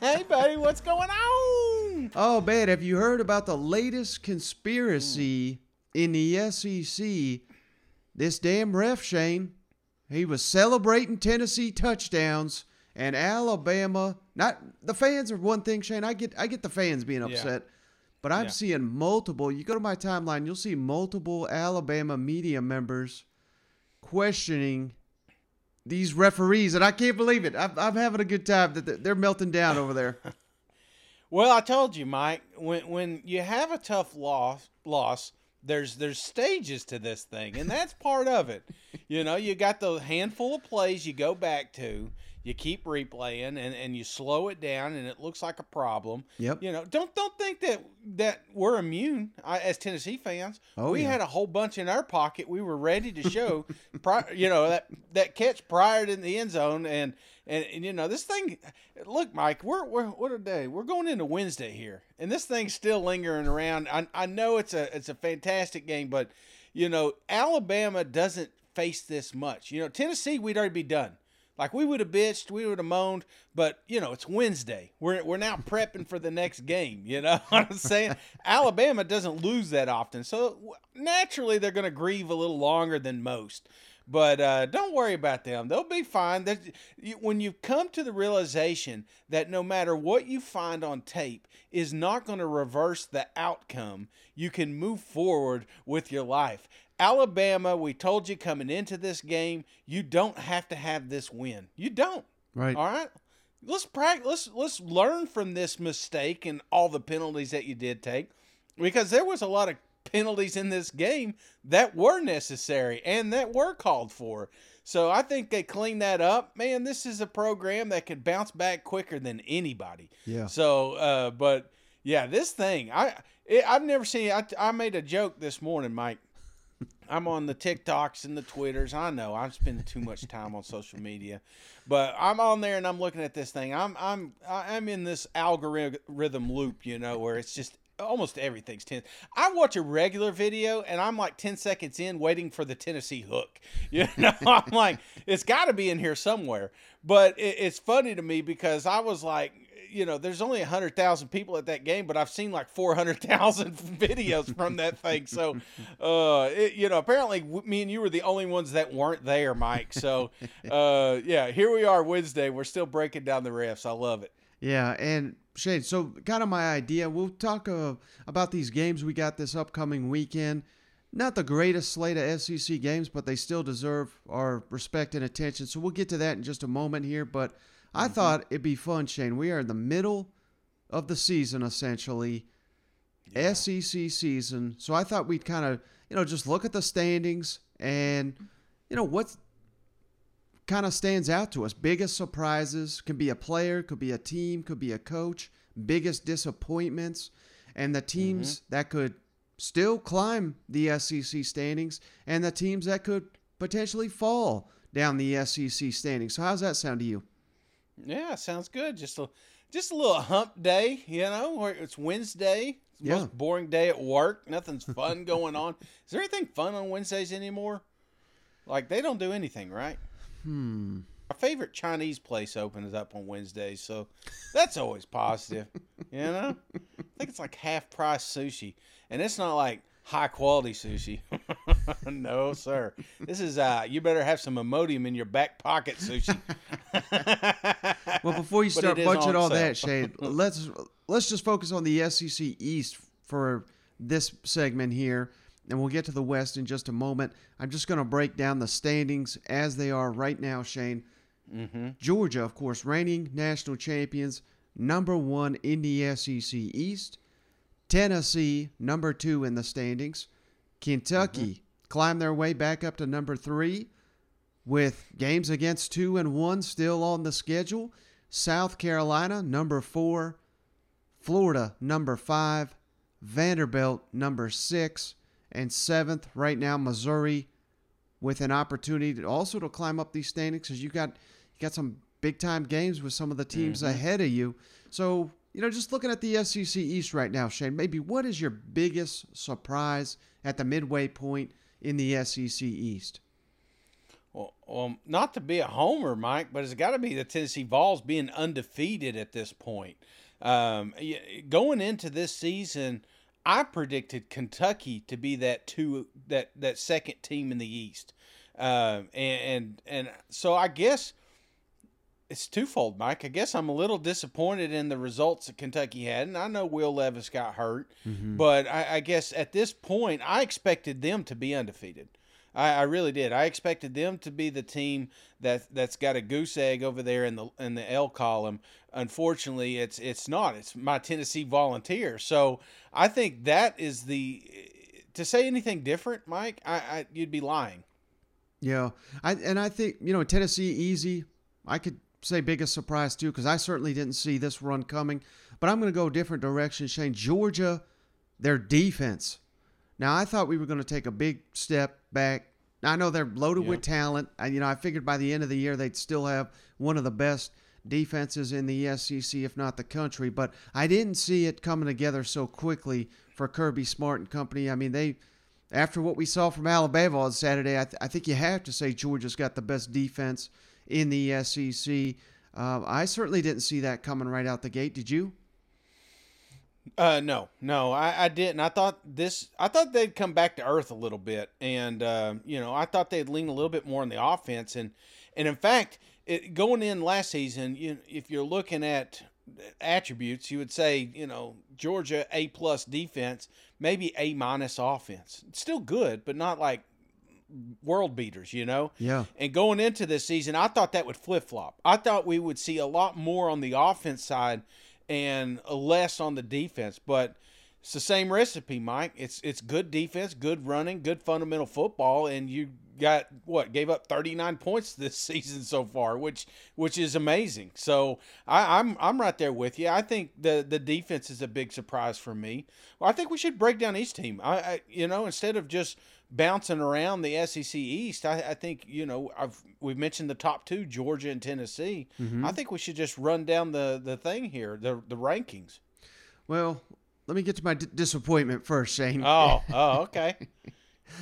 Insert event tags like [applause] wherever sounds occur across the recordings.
Hey, buddy, what's going on? Oh man, have you heard about the latest conspiracy in the SEC? This damn ref, Shane, he was celebrating Tennessee touchdowns and Alabama. Not the fans are one thing, Shane. I get I get the fans being Yeah. upset, but I'm Yeah. seeing multiple. You go to my timeline, you'll see multiple Alabama media members questioning these referees, and I can't believe it. I'm, I'm having a good time. That they're- melting down over there. [laughs] Well, I told you, Mike. When when you have a tough loss, loss, there's there's stages to this thing, and that's part of it. You know, you got the handful of plays you go back to, you keep replaying, and, and you slow it down, and it looks like a problem. Yep. You know, don't don't think that that we're immune I, as Tennessee fans. Oh, we yeah. had a whole bunch in our pocket. We were ready to show, [laughs] pri- you know, that that catch prior to the end zone, and, and and you know this thing. Look, Mike, we're we're what a day. We're going into Wednesday here, and this thing's still lingering around. I I know it's a it's a fantastic game, but you know Alabama doesn't face this much. You know Tennessee, we'd already be done. Like we would have bitched, we would have moaned, but you know it's Wednesday. We're we're now prepping for the next game. You know [laughs] what I'm saying? Alabama doesn't lose that often, so naturally they're going to grieve a little longer than most. But uh, don't worry about them; they'll be fine. That you, when you come to the realization that no matter what you find on tape is not going to reverse the outcome, you can move forward with your life. Alabama, we told you coming into this game, you don't have to have this win. You don't. Right. All right. Let's practice. Let's let's learn from this mistake and all the penalties that you did take, because there was a lot of penalties in this game that were necessary and that were called for. So I think they cleaned that up. Man, this is a program that could bounce back quicker than anybody. Yeah. So, uh, but yeah, this thing, I it, I've never seen. I I made a joke this morning, Mike. I'm on the TikToks and the Twitters. I know I'm spending too much time on social media, but I'm on there and I'm looking at this thing. I'm I'm I'm in this algorithm loop, you know, where it's just almost everything's ten. I watch a regular video and I'm like ten seconds in, waiting for the Tennessee hook. [laughs] You know, I'm like, it's got to be in here somewhere. But it, it's funny to me because I was like, you know, there's only 100,000 people at that game, but I've seen like 400,000 [laughs] videos from that thing. So, uh, it, you know, apparently me and you were the only ones that weren't there, Mike. So, uh, yeah, here we are Wednesday. We're still breaking down the refs. I love it. Yeah, and Shane, so kind of my idea. We'll talk uh, about these games we got this upcoming weekend. Not the greatest slate of SEC games, but they still deserve our respect and attention. So we'll get to that in just a moment here. But I thought it'd be fun, Shane. We are in the middle of the season, essentially, SEC season. So I thought we'd kind of, you know, just look at the standings and, you know, what's kind of stands out to us. Biggest surprises could be a player, could be a team, could be a coach. Biggest disappointments, and the teams mm-hmm. that could still climb the SEC standings, and the teams that could potentially fall down the SEC standings. So, how's that sound to you? Yeah, sounds good. Just a just a little hump day, you know, where it's Wednesday. It's the Yeah. most boring day at work. Nothing's fun [laughs] going on. Is there anything fun on Wednesdays anymore? Like they don't do anything, right? Hmm. My favorite Chinese place opens up on Wednesdays, so that's always positive. [laughs] you know, I think it's like half price sushi, and it's not like high quality sushi. [laughs] no, sir. This is uh, you better have some Imodium in your back pocket sushi. [laughs] Well, before you start bunching all sale. that, Shane, let's let's just focus on the SEC East for this segment here, and we'll get to the West in just a moment. I'm just going to break down the standings as they are right now, Shane. mm-hmm. Georgia, of course, reigning national champions, number one in the SEC East. Tennessee, number two in the standings. Kentucky climbed their way back up to number three with games against two and one still on the schedule. South Carolina, number four. Florida, number five. Vanderbilt, number six. And seventh, right now, Missouri, with an opportunity to also to climb up these standings because you got you got some big time games with some of the teams mm-hmm. ahead of you. So you know, just looking at the SEC East right now, Shane, maybe what is your biggest surprise at the midway point in the SEC East? Well, well not to be a homer, Mike, but it's got to be the Tennessee Vols being undefeated at this point. Um, going into this season, I predicted Kentucky to be that two that that second team in the East, uh, and, and and so I guess it's twofold, Mike. I guess I'm a little disappointed in the results that Kentucky had, and I know Will Levis got hurt, mm-hmm. but I, I, guess at this point, I expected them to be undefeated. I, I, really did. I expected them to be the team that that's got a goose egg over there in the in the L column. Unfortunately, it's it's not. It's my Tennessee Volunteer. So I think that is the to say anything different, Mike. I, I you'd be lying. Yeah, I and I think you know Tennessee easy. I could say biggest surprise too because I certainly didn't see this run coming. But I'm going to go a different direction, Shane. Georgia, their defense. Now I thought we were going to take a big step back. I know they're loaded with talent. I, you know, I figured by the end of the year they'd still have one of the best defenses in the SEC, if not the country. But I didn't see it coming together so quickly for Kirby Smart and company. I mean, they after what we saw from Alabama on Saturday, I, th- I think you have to say Georgia's got the best defense in the SEC. Uh, I certainly didn't see that coming right out the gate. Did you? Uh, no, no, I, I didn't. I thought this, I thought they'd come back to earth a little bit, and uh, you know, I thought they'd lean a little bit more on the offense, and and in fact, it, going in last season, you, if you're looking at attributes, you would say, you know, Georgia A plus defense, maybe A minus offense. It's still good, but not like world beaters, you know? Yeah. And going into this season, I thought that would flip flop. I thought we would see a lot more on the offense side and less on the defense. But it's the same recipe, Mike. It's it's good defense, good running, good fundamental football, and you got what gave up 39 [laughs] points this season so far, which which is amazing. So I, I'm I'm right there with you. I think the the defense is a big surprise for me. Well, I think we should break down each team. I, I you know instead of just bouncing around the SEC East, I, I think you know I've we've mentioned the top two, Georgia and Tennessee. Mm-hmm. I think we should just run down the the thing here, the the rankings. Well, let me get to my d- disappointment first, Shane. Oh, [laughs] oh, okay.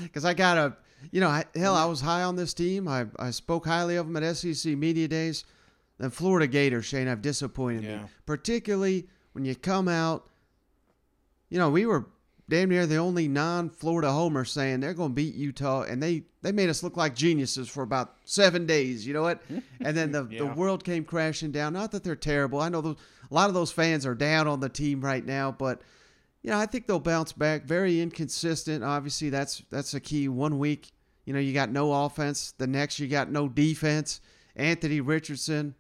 Because I got a, you know, I, hell, I was high on this team. I I spoke highly of them at SEC media days. Then Florida Gators, Shane, I've disappointed yeah. me, particularly when you come out. You know, we were damn near the only non-Florida homer saying they're going to beat Utah, and they they made us look like geniuses for about seven days. You know what? And then the [laughs] yeah. the world came crashing down. Not that they're terrible. I know those, a lot of those fans are down on the team right now, but you know I think they'll bounce back. Very inconsistent. Obviously, that's that's a key. One week, you know, you got no offense. The next, you got no defense. Anthony Richardson,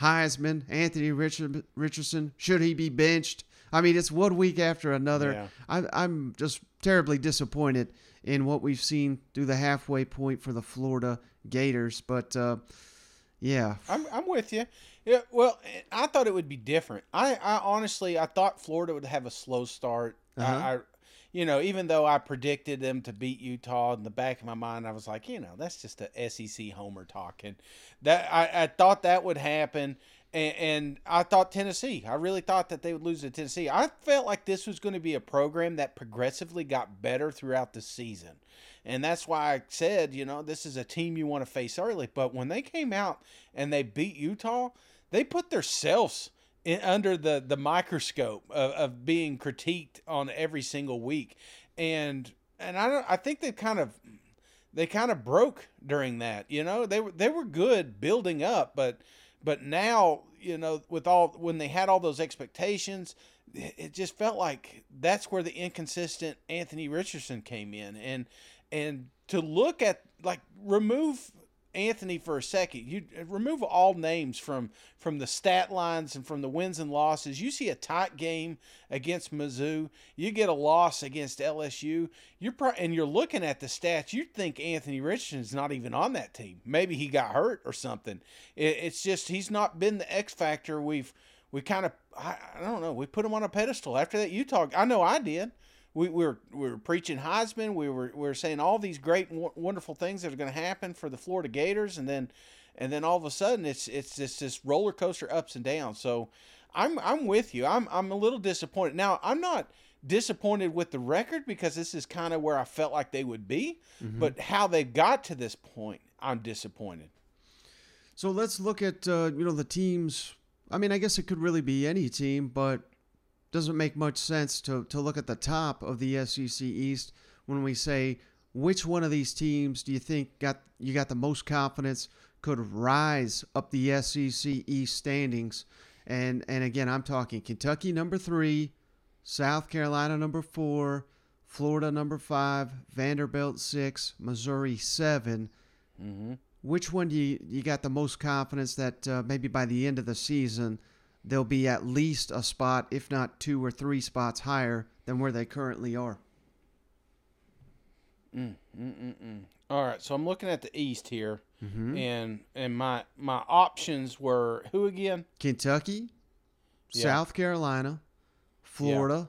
Heisman. Anthony Richard, Richardson, should he be benched? I mean, it's one week after another. Yeah. I'm, I'm just terribly disappointed in what we've seen through the halfway point for the Florida Gators. But uh, yeah, I'm, I'm with you. Yeah, well, I thought it would be different. I, I honestly, I thought Florida would have a slow start. Uh-huh. I, I, you know, even though I predicted them to beat Utah, in the back of my mind, I was like, you know, that's just a SEC homer talking. That I, I thought that would happen and, and, I thought Tennessee. I really thought that they would lose to Tennessee. I felt like this was going to be a program that progressively got better throughout the season. And that's why I said, you know, this is a team you want to face early. But when they came out and they beat Utah, they put themselves in, under the, the microscope of, of being critiqued on every single week. And and I don't I think they kind of they kind of broke during that. You know, they were they were good building up, but but now, you know, with all when they had all those expectations, it just felt like that's where the inconsistent Anthony Richardson came in, and and to look at like remove Anthony for a second. You uh, remove all names from from the stat lines and from the wins and losses. You see a tight game against Mizzou. You get a loss against LSU. You're pro- and you're looking at the stats. You'd think Anthony Richardson's not even on that team. Maybe he got hurt or something. It, it's just he's not been the X factor. We've we kind of I, I don't know. We put him on a pedestal after that Utah. I know I did we, we were we were preaching Heisman. We were we were saying all these great wonderful things that are going to happen for the Florida Gators, and then and then all of a sudden it's it's just this roller coaster ups and downs. So I'm I'm with you. I'm I'm a little disappointed. Now I'm not disappointed with the record because this is kind of where I felt like they would be, mm-hmm. but how they got to this point, I'm disappointed. So let's look at uh, you know the teams. I mean, I guess it could really be any team, but doesn't make much sense to, to look at the top of the SEC East when we say which one of these teams do you think got you got the most confidence could rise up the SEC East standings and and again I'm talking Kentucky number 3, South Carolina number 4, Florida number 5, Vanderbilt 6, Missouri 7. Mm-hmm. Which one do you you got the most confidence that uh, maybe by the end of the season they'll be at least a spot, if not two or three spots higher than where they currently are. Mm, mm, mm, mm. All right, so I'm looking at the East here, mm-hmm. and and my my options were who again? Kentucky, yeah. South Carolina, Florida,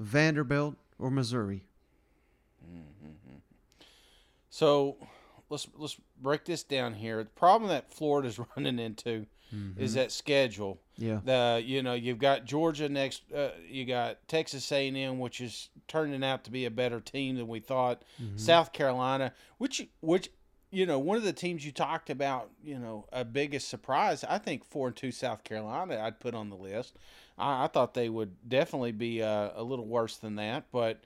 yeah. Vanderbilt, or Missouri. Mm-hmm. So let's let's break this down here. The problem that Florida's [laughs] running into mm-hmm. is that schedule. Yeah. The you know you've got Georgia next. Uh, you got Texas A and M, which is turning out to be a better team than we thought. Mm-hmm. South Carolina, which which you know one of the teams you talked about. You know a biggest surprise. I think four and two South Carolina. I'd put on the list. I, I thought they would definitely be uh, a little worse than that, but.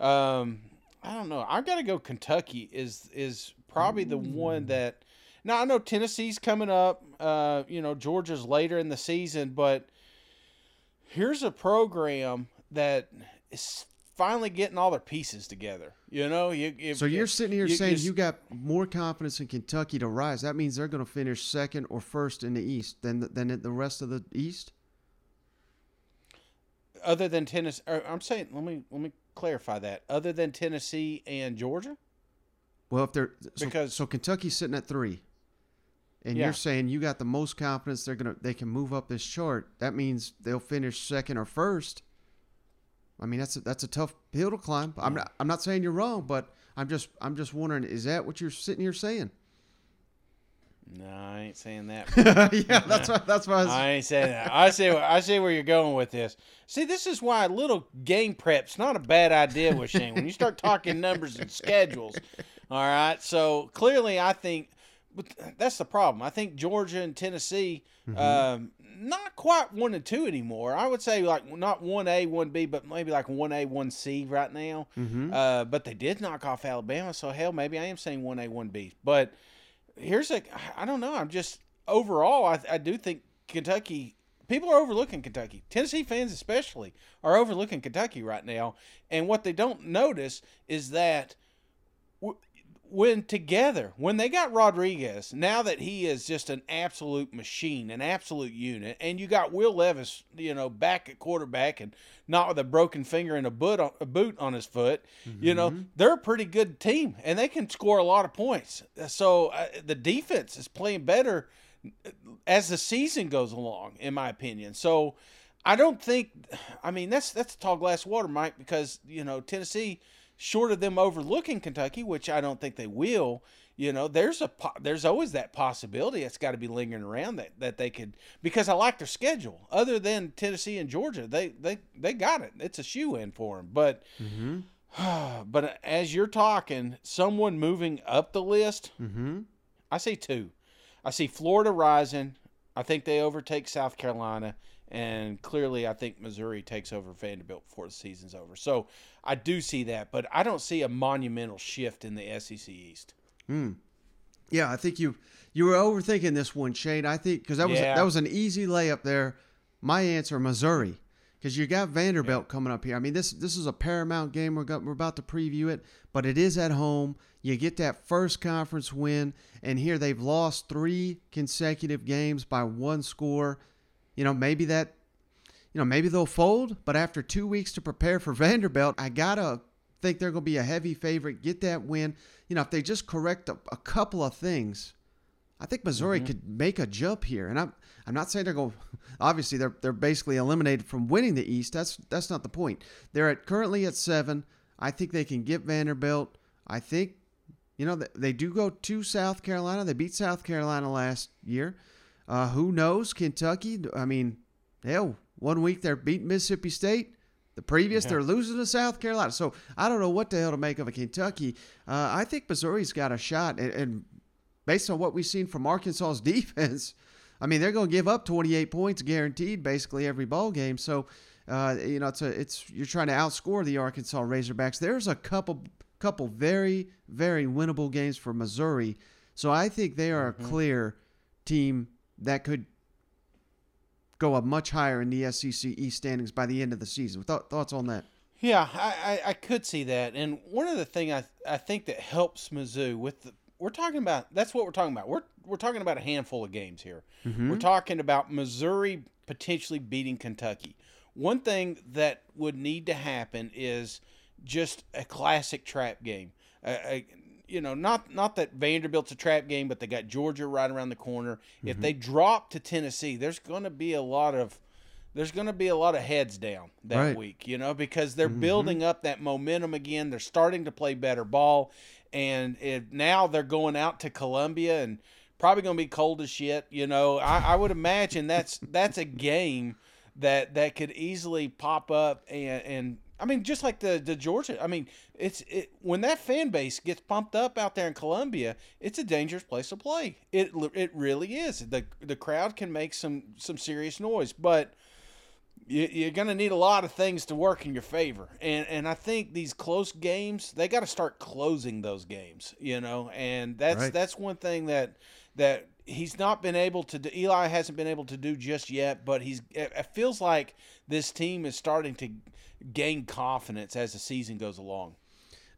Um, I don't know. I've got to go. Kentucky is is probably the one that now I know Tennessee's coming up. Uh, you know Georgia's later in the season, but here's a program that is finally getting all their pieces together. You know, you. you so you're sitting here you, saying you, got more confidence in Kentucky to rise. That means they're going to finish second or first in the East than than the rest of the East. Other than Tennessee, I'm saying, let me let me clarify that. Other than Tennessee and Georgia. Well, if they're so, because so Kentucky's sitting at three and yeah. you're saying you got the most confidence they're gonna they can move up this chart. That means they'll finish second or first. I mean that's a, that's a tough hill to climb. I'm not I'm not saying you're wrong, but I'm just I'm just wondering is that what you're sitting here saying? No, I ain't saying that. [laughs] yeah, that's what that's what I, was... I ain't saying that. I see I see where you're going with this. See, this is why a little game prep's not a bad idea with Shane. When you start talking numbers and schedules, all right. So clearly, I think but that's the problem. I think Georgia and Tennessee, mm-hmm. um, not quite one and two anymore. I would say like not one A, one B, but maybe like one A, one C right now. Mm-hmm. Uh, but they did knock off Alabama, so hell, maybe I am saying one A, one B. But here's a, I don't know. I'm just overall, I, I do think Kentucky. People are overlooking Kentucky. Tennessee fans, especially, are overlooking Kentucky right now. And what they don't notice is that when together, when they got Rodriguez, now that he is just an absolute machine, an absolute unit, and you got Will Levis, you know, back at quarterback and not with a broken finger and a boot on, a boot on his foot, mm-hmm. you know, mm-hmm. they're a pretty good team and they can score a lot of points. So uh, the defense is playing better as the season goes along, in my opinion. So I don't think, I mean, that's that's a tall glass of water, Mike, because you know Tennessee short of them overlooking Kentucky, which I don't think they will, you know, there's a there's always that possibility that's got to be lingering around that that they could because I like their schedule. Other than Tennessee and Georgia, they they they got it. It's a shoe in for them. But mm-hmm. [sighs] but as you're talking, someone moving up the list, mm-hmm. I see two. I see Florida rising. I think they overtake South Carolina, and clearly I think Missouri takes over Vanderbilt before the season's over. So I do see that, but I don't see a monumental shift in the SEC East. Hmm. Yeah, I think you you were overthinking this one, Shane. I think because that was yeah. that was an easy layup there. My answer, Missouri. because you got Vanderbilt coming up here. I mean, this this is a paramount game. We're got, we're about to preview it, but it is at home. You get that first conference win, and here they've lost three consecutive games by one score. You know, maybe that, you know, maybe they'll fold. But after two weeks to prepare for [laughs] Vanderbilt, I gotta think they're gonna be a heavy favorite. Get that win. You know, if they just correct a, a couple of things, I think Missouri mm-hmm. could make a jump here. And I'm I'm not saying they're going. [laughs] To, obviously, they're they're basically eliminated from winning the East. That's that's not the point. They're at currently at seven. I think they can get Vanderbilt. I think, you know, they, they do go to South Carolina. They beat South Carolina last year. Uh, who knows? Kentucky. I mean, hell, one week they're beating Mississippi State. The previous, yeah. they're losing to South Carolina. So I don't know what the hell to make of a Kentucky. Uh, I think Missouri's got a shot, and, and based on what we've seen from Arkansas's [laughs] defense, I mean, they're going to give up 28 points guaranteed basically every ball game. So, uh, you know, it's a, it's you're trying to outscore the Arkansas Razorbacks. There's a couple couple very very winnable games for Missouri. So I think they are mm-hmm. a clear team that could go up much higher in the SEC East standings by the end of the season. Th- thoughts on that? Yeah, I, I, I, could see that. And one of the thing I I think that helps Mizzou with the we're talking about that's what we're talking about. We're we're talking about a handful of games here. Mm-hmm. We're talking about Missouri potentially beating Kentucky. One thing that would need to happen is just a classic trap game. You know, not not that Vanderbilt's a trap game, but they got Georgia right around the corner. Mm-hmm. If they drop to Tennessee, there's going to be a lot of there's going to be a lot of heads down that right. week, you know, because they're mm-hmm. building up that momentum again. They're starting to play better ball, and it, now they're going out to Columbia and probably going to be cold as shit. You know, I, I would imagine that's that's a game that that could easily pop up and and I mean just like the the Georgia. I mean, it's it when that fan base gets pumped up out there in Columbia, it's a dangerous place to play. It it really is. The the crowd can make some some serious noise, but you, are going to need a lot of things to work in your favor. And and I think these close games, they got to start closing those games, you know. And that's right. that's one thing that that he's not been able to do. Eli hasn't been able to do just yet, but he's it feels like this team is starting to gain confidence as the season goes along.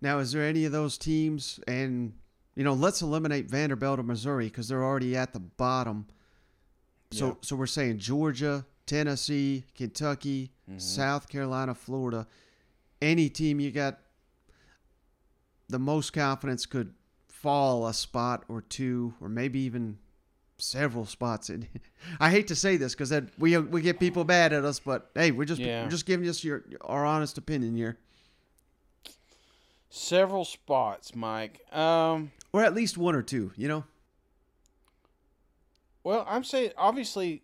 Now, is there any of those teams and you know, let's eliminate Vanderbilt or Missouri because they're already at the bottom. So, yeah. so we're saying Georgia, Tennessee, Kentucky, mm-hmm. South Carolina, Florida. Any team you got the most confidence could fall a spot or two, or maybe even several spots. In. I hate to say this because that we we get people mad at us, but hey, we're just yeah. we're just giving us your our honest opinion here. Several spots, Mike. Um, or at least one or two, you know. Well, I'm saying obviously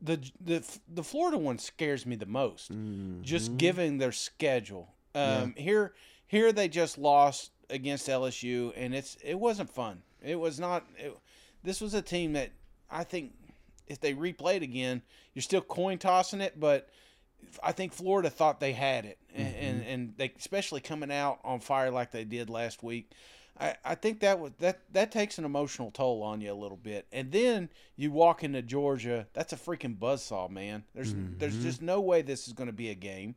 the the the Florida one scares me the most. Mm-hmm. Just given their schedule. Um, yeah. Here here they just lost against LSU, and it's it wasn't fun. It was not. It, this was a team that I think if they replayed again, you're still coin tossing it, but I think Florida thought they had it, mm-hmm. and and they especially coming out on fire like they did last week. I, I think that was that that takes an emotional toll on you a little bit. And then you walk into Georgia, that's a freaking buzzsaw, man. There's mm-hmm. there's just no way this is going to be a game.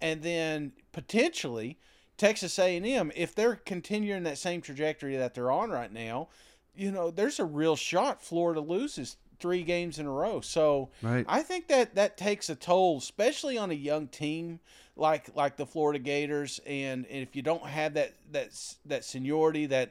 And then potentially Texas A&M, if they're continuing that same trajectory that they're on right now, you know, there's a real shot Florida loses three games in a row. So right. I think that that takes a toll, especially on a young team like like the Florida Gators. And, and if you don't have that that that seniority, that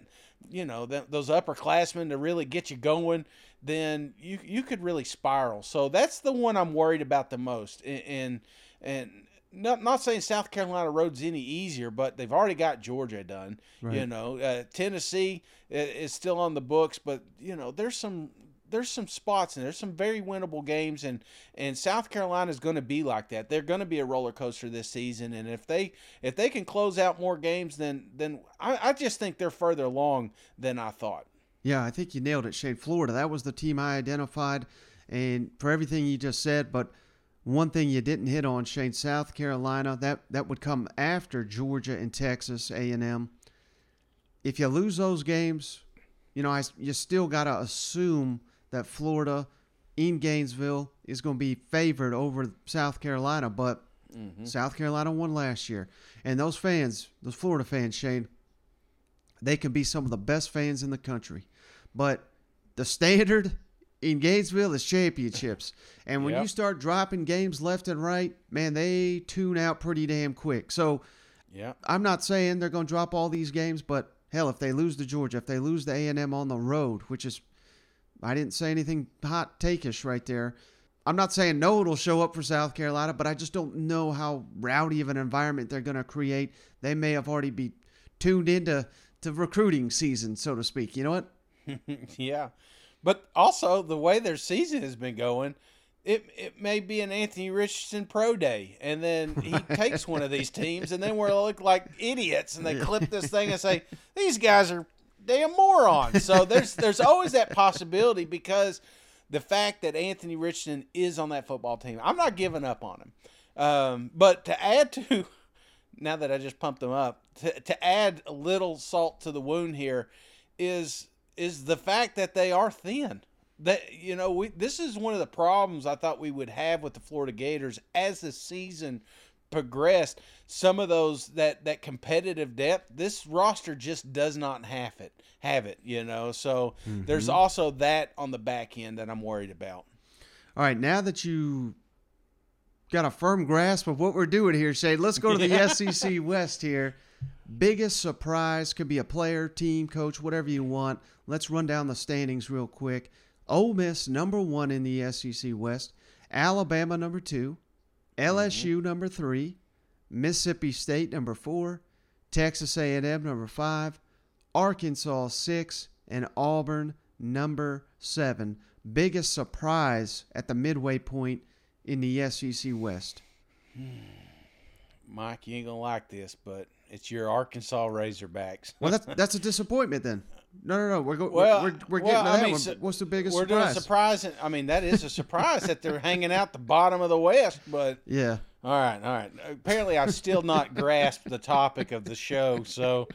you know that, those upperclassmen to really get you going, then you you could really spiral. So that's the one I'm worried about the most. And and, and not not saying South Carolina road's any easier, but they've already got Georgia done. Right. You know, uh, Tennessee is still on the books, but you know there's some there's some spots and there's some very winnable games and and South Carolina is going to be like that. They're going to be a roller coaster this season and if they if they can close out more games then then I, I just think they're further along than I thought. Yeah, I think you nailed it, Shane. Florida, that was the team I identified and for everything you just said, but one thing you didn't hit on, Shane, South Carolina, that that would come after Georgia and Texas A&M. If you lose those games, you know, I, you still got to assume that Florida in Gainesville is going to be favored over South Carolina, but Mm-hmm. South Carolina won last year. And those fans, those Florida fans, Shane, they can be some of the best fans in the country. But the standard in Gainesville is championships. And when Yep. you start dropping games left and right, man, they tune out pretty damn quick. So Yeah. I'm not saying they're going to drop all these games, but hell, if they lose to Georgia, if they lose to A&M on the road, which is I didn't say anything hot takeish right there. I'm not saying no it'll show up for South Carolina, but I just don't know how rowdy of an environment they're going to create. They may have already be tuned into to recruiting season, so to speak. You know what? [laughs] yeah. But also the way their season has been going, it it may be an Anthony Richardson pro day, and then he [laughs] takes one of these teams, and then we're look like idiots, and they clip this thing and say these guys are damn morons. So there's there's always that possibility because the fact that Anthony Richardson is on that football team, I'm not giving up on him. Um, but to add to now that I just pumped them up, to, to add a little salt to the wound here is is the fact that they are thin. That you know, we this is one of the problems I thought we would have with the Florida Gators as the season progressed. Some of those that that competitive depth, this roster just does not have it. Have it, you know. So there's mm-hmm. also that on the back end that I'm worried about. All right, now that you got a firm grasp of what we're doing here, Shane, let's go to the [laughs] SEC West here. Biggest surprise could be a player, team, coach, whatever you want. Let's run down the standings real quick. Ole Miss number one in the SEC West, Alabama number two, mm-hmm. LSU number three, Mississippi State number four, Texas A&M number five, Arkansas six, and Auburn number seven. Biggest surprise at the midway point in the SEC West. Hmm. Mike, you ain't gonna like this, but it's your Arkansas Razorbacks. Well, that's that's a disappointment then. No, no, no. We're go, Well, we're, we're well, getting to I mean, so- What's the biggest surprise? We're surprise? doing surprising. I mean, that is a surprise that they're hanging out the bottom of the West. But [laughs] yeah. all right, all right. Apparently, I've still not grasped the topic of the show. So,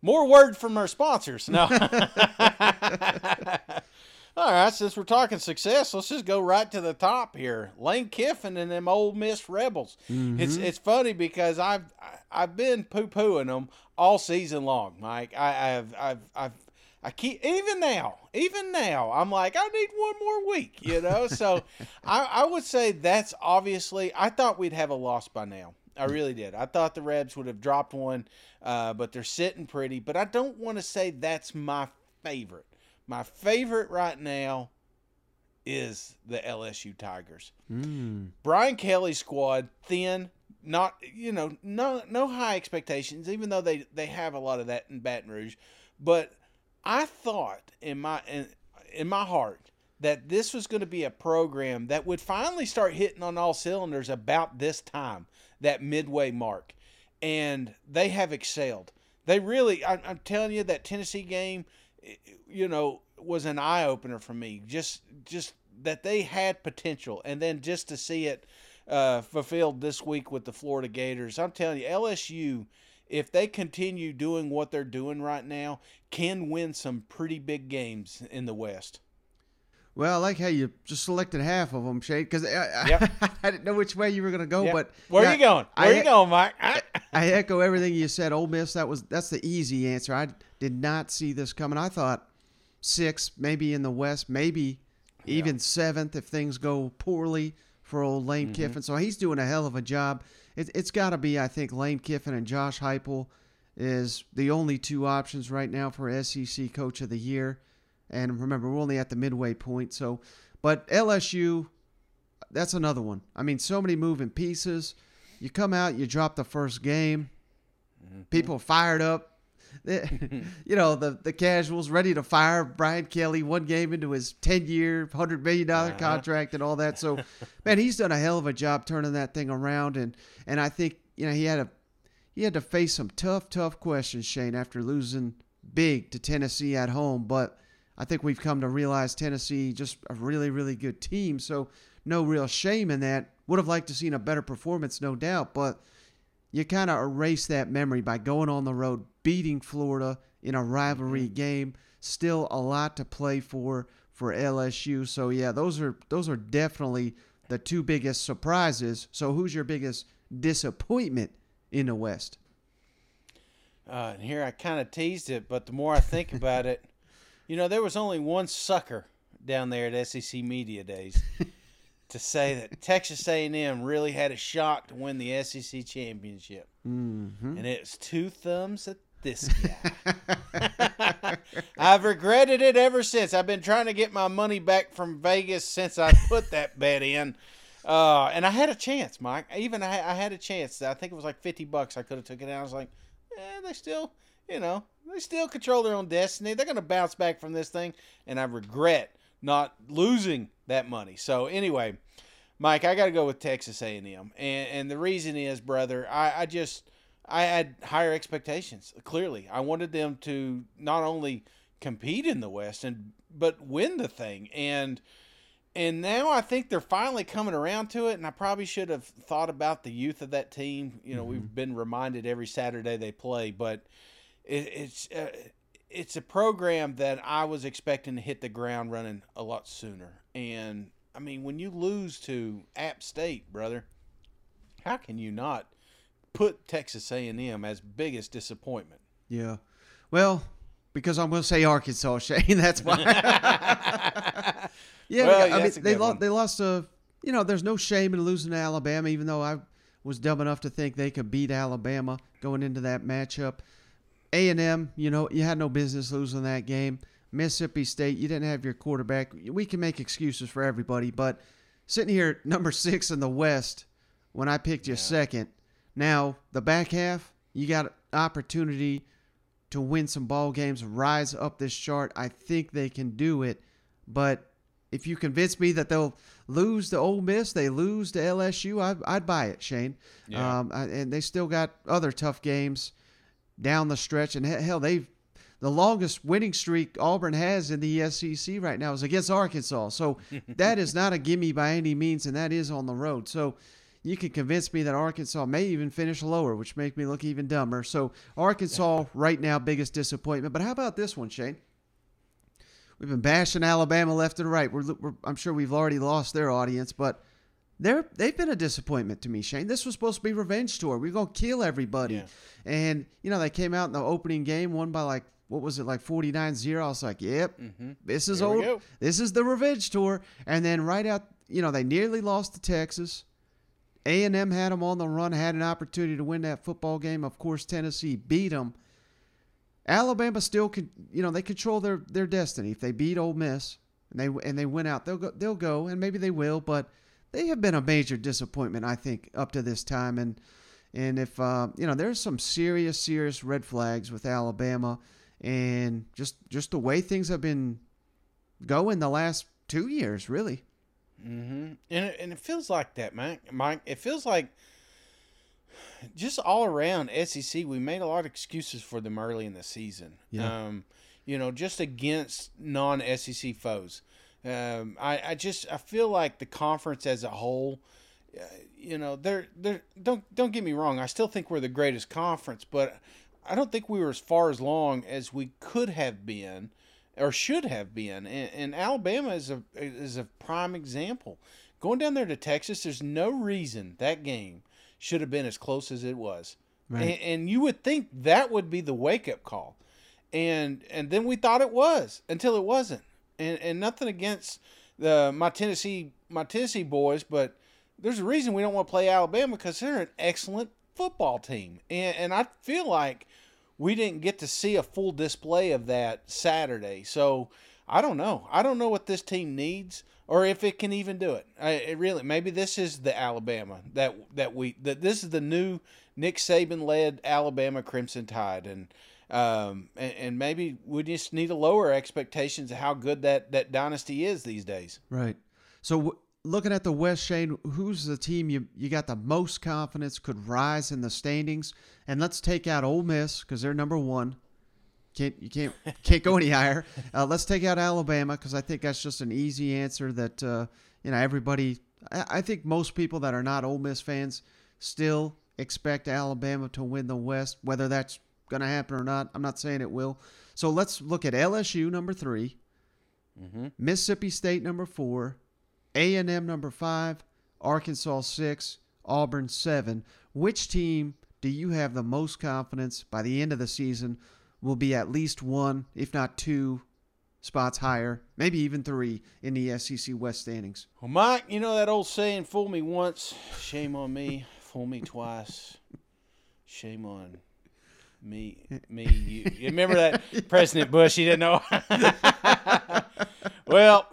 more word from our sponsors. No. [laughs] [laughs] all right. Since we're talking success, let's just go right to the top here. Lane Kiffin and them Ole Miss Rebels. It's it's funny because I've I've been poo pooing them all season long, Mike. I, I've I've I've I keep even now, even now, I'm like, I need one more week, you know. So [laughs] I, I would say that's obviously. I thought we'd have a loss by now. I really did. I thought the Rebs would have dropped one, uh, but they're sitting pretty. But I don't want to say that's my favorite. My favorite right now is the LSU Tigers. Mm. Brian Kelly's squad thin, not you know no no high expectations, even though they they have a lot of that in Baton Rouge. But I thought in my in, in my heart that this was going to be a program that would finally start hitting on all cylinders about this time, that midway mark, and they have excelled. They really, I, I'm telling you, that Tennessee game, you know, was an eye opener for me. Just, just that they had potential, and then just to see it uh, fulfilled this week with the Florida Gators. I'm telling you, LSU, if they continue doing what they're doing right now, can win some pretty big games in the West. Well, I like how you just selected half of them, Shane, because I, [laughs] Yep. I, I didn't know which way you were going to go. Yep. But Where yeah, you going? Where [laughs] I- you going, Mike? I echo everything you said. Ole Miss, that was that's the easy answer. I did not see this coming. I thought six, maybe in the West, maybe even seventh if things go poorly for old Lane mm-hmm. Kiffin. So he's doing a hell of a job. It, it's got to be, I think, Lane Kiffin and Josh Heupel is the only two options right now for SEC Coach of the Year. And remember, we're only at the midway point. So, but LSU, that's another one. I mean, so many moving pieces. You come out, you drop the first game, people fired up. [laughs] you know, the, the casuals ready to fire Brian Kelly one game into his 10 year, $100 million Uh-huh. contract and all that. So, [laughs] man, he's done a hell of a job turning that thing around. And, and I think, you know, he had a, he had to face some tough, tough questions, Shane, after losing big to Tennessee at home. But I think we've come to realize Tennessee just a really, really good team. So no real shame in that. Would have liked to seen a better performance, no doubt. But you kind of erase that memory by going on the road, beating Florida in a rivalry game. Still a lot to play for for LSU. So yeah, those are those are definitely the two biggest surprises. So who's your biggest disappointment in the West? Uh, and here I kind of teased it, but the more I think about it, [laughs] you know, there was only one sucker down there at SEC Media Days [laughs] to say that Texas A&M really had a shot to win the SEC championship, Mm-hmm. and it's two thumbs at this guy. [laughs] I've regretted it ever since. I've been trying to get my money back from Vegas since I put that bet in. Uh, and I had a chance, Mike. Even I, I had a chance. I think it was like fifty bucks. I could have took it out. I was like, eh, they still, you know, they still control their own destiny. They're gonna bounce back from this thing, and I regret not losing that money. So anyway, Mike, I got to go with Texas A&M, and and the reason is, brother, I, I just I had higher expectations. Clearly, I wanted them to not only compete in the West and but win the thing, and and now I think they're finally coming around to it. And I probably should have thought about the youth of that team. You know, mm-hmm. we've been reminded every Saturday they play, but it, it's. Uh, it's a program that I was expecting to hit the ground running a lot sooner. And I mean, when you lose to App State, brother, how can you not put Texas A&M as biggest disappointment? Yeah. Well, because I'm going to say Arkansas, [laughs] Shane. That's why. [laughs] yeah, Well, I mean, they lost. They lost a. You know, there's no shame in losing to Alabama, even though I was dumb enough to think they could beat Alabama going into that matchup. A and M, you know, you had no business losing that game. Mississippi State, you didn't have your quarterback. We can make excuses for everybody, but sitting here number six in the West, when I picked you second, now the back half, you got opportunity to win some ball games, rise up this chart. I think they can do it, but if you convince me that they'll lose to Ole Miss, they lose to LSU, I'd, I'd buy it, Shane. Yeah. Um, I, and they still got other tough games down the stretch, and hell, they've the longest winning streak Auburn has in the SEC right now is against Arkansas. So [laughs] that is not a gimme by any means, and that is on the road. So you can convince me that Arkansas may even finish lower, which make me look even dumber. So Arkansas right now biggest disappointment. But how about this one, Shane? We've been bashing Alabama left and right. We're, we're, I'm sure we've already lost their audience, but they're they've been a disappointment to me, Shane. This was supposed to be revenge tour. We're gonna kill everybody, Yeah. and you know they came out in the opening game, won by like what was it like 49-0. I was like, yep, mm-hmm. this is Here old. This is the revenge tour. And then right out, you know, they nearly lost to Texas. A and M had them on the run, had an opportunity to win that football game. Of course, Tennessee beat them. Alabama still could, you know, they control their their destiny. If they beat Ole Miss and they and they win out, they'll go, they'll go, and maybe they will. But they have been a major disappointment, I think, up to this time. And and if uh, you know, there's some serious, serious red flags with Alabama, and just just the way things have been going the last two years, really. Mm-hmm. And it, and it feels like that, Mike. Mike, it feels like just all around SEC, we made a lot of excuses for them early in the season. Yeah. Um, you know, just against non-SEC foes. Um, I, I just I feel like the conference as a whole, uh, you know, they're they're don't don't get me wrong. I still think we're the greatest conference, but I don't think we were as far as long as we could have been or should have been. And, and Alabama is a is a prime example. Going down there to Texas, there's no reason that game should have been as close as it was. Right. And, and you would think that would be the wake up call. And and then we thought it was until it wasn't. And and nothing against the my Tennessee my Tennessee boys, but there's a reason we don't want to play Alabama because they're an excellent football team. And and I feel like we didn't get to see a full display of that Saturday. So I don't know. I don't know what this team needs or if it can even do it. I, it really maybe this is the Alabama that that we that this is the new Nick Saban led Alabama Crimson Tide and um and, and maybe we just need to lower expectations of how good that that dynasty is these days. Right. So w- looking at the West, Shane, who's the team you you got the most confidence could rise in the standings? And let's take out Ole Miss because they're number one. Can't you can't [laughs] can't go any higher. Uh, let's take out Alabama because I think that's just an easy answer that uh, you know everybody. I, I think most people that are not Ole Miss fans still expect Alabama to win the West, whether that's going to happen or not. I'm not saying it will. So let's look at LSU number three. Mm-hmm. Mississippi State number four, A and M number five, Arkansas six, Auburn seven. Which team do you have the most confidence by the end of the season will be at least one, if not two, spots higher, maybe even three in the SEC West standings? Well, Mike, you know that old saying, fool me once, shame on me. Fool me twice, shame on me. Me, you. You remember that President Bush? He didn't know. [laughs] well,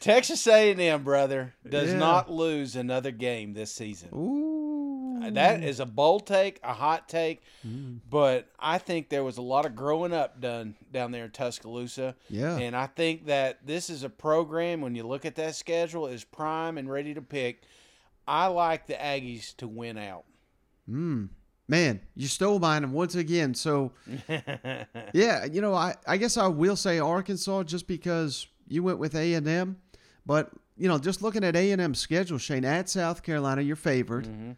Texas A&M, brother, does Yeah. not lose another game this season. Ooh. That is a bold take, a hot take, Mm. but I think there was a lot of growing up done down there in Tuscaloosa. Yeah. And I think that this is a program, when you look at that schedule, is prime and ready to pick. I like the Aggies to win out. Mm. Man, you stole mine once again. So, [laughs] yeah, you know, I, I guess I will say Arkansas just because you went with A and M, but you know, just looking at A and M's schedule, Shane at South Carolina, you're favored. Mhm.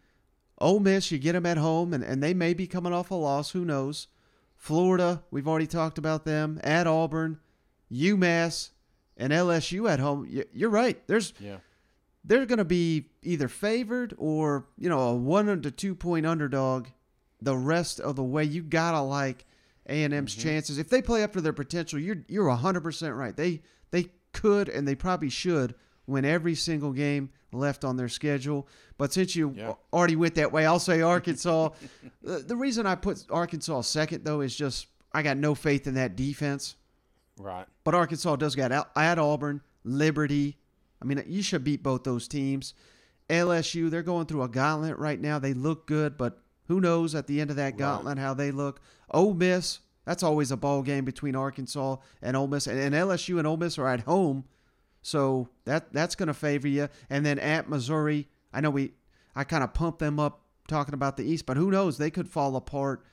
Ole Miss, you get them at home, and, and they may be coming off a loss. Who knows? Florida, we've already talked about them. At Auburn, UMass, and LSU at home. You- You're right. There's Yeah. they're going to be either favored or you know a one to two point underdog the rest of the way you gotta like a&m's mm-hmm. chances if they play up to their potential you're you're 100% right they they could and they probably should win every single game left on their schedule but since you Yeah. already went that way i'll say [laughs] arkansas the, the reason i put arkansas second though is just i got no faith in that defense Right. but Arkansas does got out at Auburn, Liberty. I mean, you should beat both those teams. LSU, they're going through a gauntlet right now. They look good, but who knows at the end of that gauntlet how they look. Ole Miss, that's always a ball game between Arkansas and Ole Miss, and, and LSU and Ole Miss are at home, so that that's going to favor you. And then at Missouri, I know we, I kind of pumped them up talking about the East, but who knows? They could fall apart.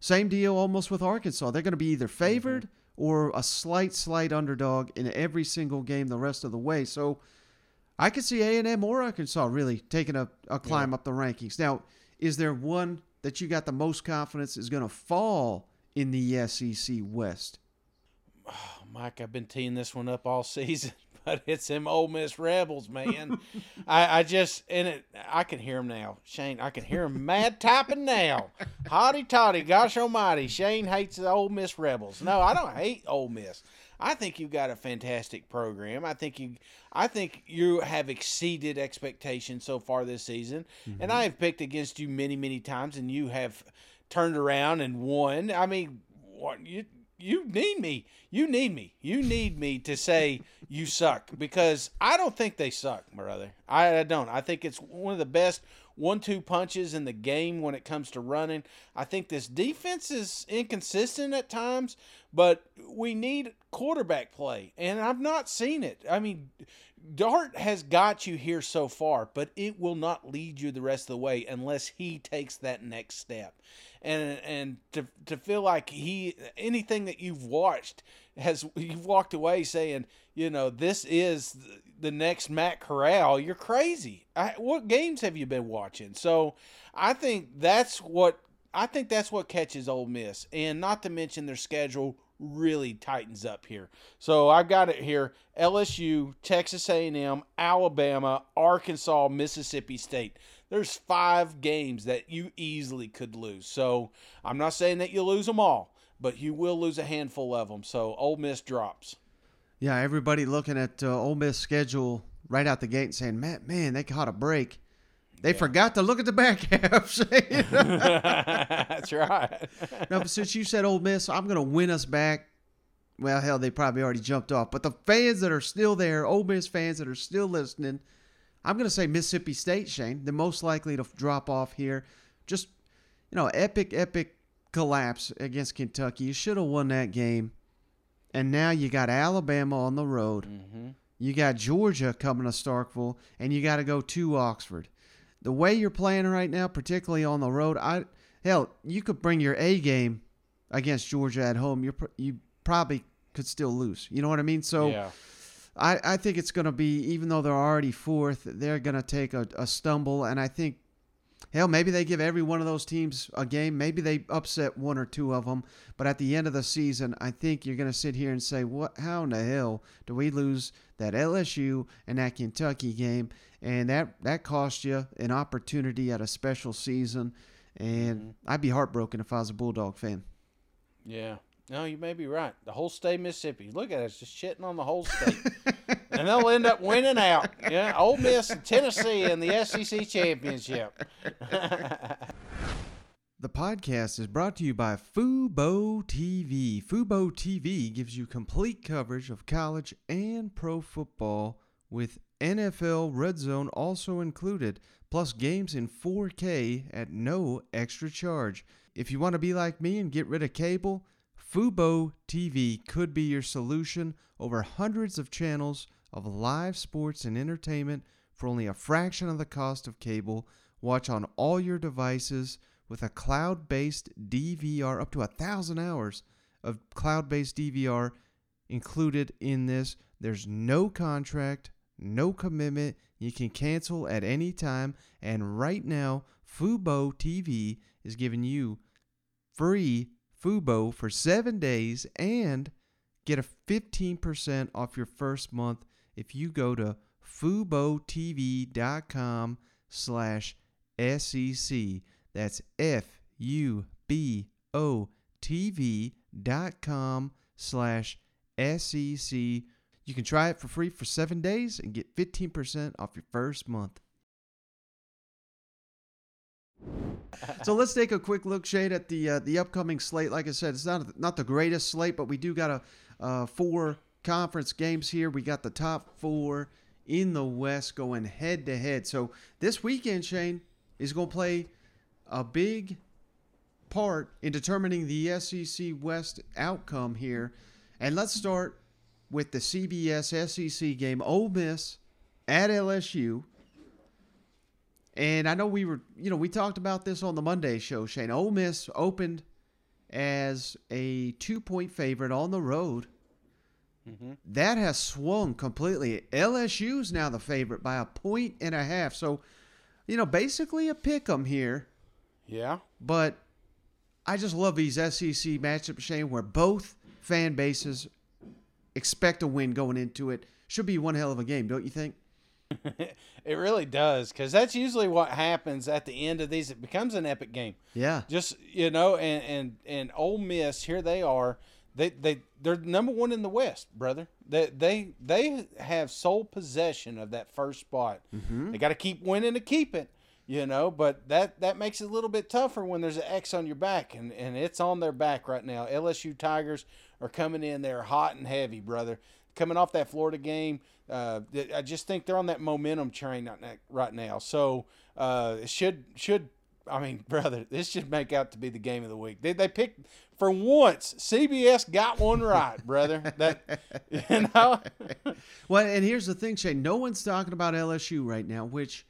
Same deal almost with Arkansas. They're going to be either mm-hmm. favored or a slight, slight underdog in every single game the rest of the way. So I could see A&M or Arkansas really taking a, a climb up the rankings. Now, is there one that you got the most confidence is going to fall in the SEC West? Oh, Mike, I've been teeing this one up all [laughs] season, but [laughs] it's them Ole Miss Rebels, man. I, I just and it, I can hear them now, Shane. I can hear them mad typing now. Hotty toddy, gosh almighty, Shane hates the Ole Miss Rebels. No, I don't hate Ole Miss. I think you've got a fantastic program. I think you, I think you have exceeded expectations so far this season, and mm-hmm. I have picked against you many, many times, and you have turned around and won. I mean, what you you need me. You need me. You need me to say you suck because I don't think they suck, brother. I, I don't. I think it's one of the best one-two punches in the game when it comes to running. I think this defense is inconsistent at times, but we need quarterback play, and I've not seen it. I mean, Dart has got you here so far, but it will not lead you the rest of the way unless he takes that next step. And and to to feel like he anything that you've watched has you've walked away saying, you know, this is the next Matt Corral. You're crazy. I, what games have you been watching? So I think that's what I think that's what catches Ole Miss, and not to mention their schedule really tightens up here. So I've got it here: LSU, Texas A&M, Alabama, Arkansas, Mississippi State. There's five games that you easily could lose. So I'm not saying that you lose them all, but you will lose a handful of them. So Ole Miss drops. Yeah, everybody looking at uh, Ole Miss schedule right out the gate and saying, "Man, man, they caught a break." They forgot to look at the back [laughs] half. Shane. [laughs] That's right. [laughs] no, but since you said Ole Miss, I'm going to win us back. Well, hell, they probably already jumped off. But the fans that are still there, Ole Miss fans that are still listening, I'm going to say Mississippi State, Shane. The most likely to drop off here. Just, you know, epic, epic collapse against Kentucky. You should have won that game. And now you got Alabama on the road. hmm You got Georgia coming to Starkville, and you got to go to Oxford. The way you're playing right now, particularly on the road, I hell, you could bring your A game against Georgia at home. You you probably could still lose. You know what I mean? So yeah. I, I think it's going to be even though they're already fourth, they're going to take a, a stumble, and I think Hell, maybe they give every one of those teams a game. Maybe they upset one or two of them. But at the end of the season, I think you're going to sit here and say, "What? How in the hell do we lose that LSU and that Kentucky game?" And that that cost you an opportunity at a special season. And Mm-hmm. I'd be heartbroken if I was a Bulldog fan. Yeah. No, you may be right. The whole state of Mississippi. Look at us just shitting on the whole state. [laughs] and they'll end up winning out. Yeah. Ole Miss and Tennessee in the SEC championship. [laughs] The podcast is brought to you by Fubo TV. Fubo TV gives you complete coverage of college and pro football with NFL Red Zone also included, plus games in 4K at no extra charge. If you want to be like me and get rid of cable, Fubo TV could be your solution. Over hundreds of channels of live sports and entertainment for only a fraction of the cost of cable. Watch on all your devices with a cloud based DVR, up to a thousand hours of cloud based DVR included in this. There's no contract, no commitment. You can cancel at any time. And right now, Fubo TV is giving you free Fubo for seven days and get a 15% off your first month if you go to FuboTV.com slash SEC. That's F-U-B-O TV dot com slash SEC. You can try it for free for seven days and get 15% off your first month. so [laughs] let's take a quick look, Shane, at the uh, the upcoming slate. Like I said, it's not not the greatest slate, but we do got a uh, four conference games here. We got the top four in the West going head to head. So this weekend, Shane is going to play a big part in determining the SEC West outcome here. And let's start with the CBS SEC game. Ole Miss at LSU. And I know we were, you know, we talked about this on the Monday show, Shane. Ole Miss opened as a two point favorite on the road. Mm-hmm. That has swung completely. LSU's now the favorite by a point and a half. So, you know, basically a pick 'em here. Yeah. But I just love these SEC matchups, Shane, where both fan bases expect a win going into it. Should be one hell of a game, don't you think? [laughs] it really does because that's usually what happens at the end of these. It becomes an epic game. Yeah. Just you know, and and and Ole Miss here they are. They they they're number one in the West, brother. They they they have sole possession of that first spot. Mm-hmm. They got to keep winning to keep it. You know, but that that makes it a little bit tougher when there's an X on your back, and and it's on their back right now. LSU Tigers are coming in there hot and heavy, brother. Coming off that Florida game, uh, I just think they're on that momentum train right now- So uh, should should I mean, [laughs] brother, this should make out to be the game of the week. They they picked for once. CBS got one right, brother. That [laughs] you know. [laughs] Well, and here's the thing, Shane. No one's talking about LSU right now, which,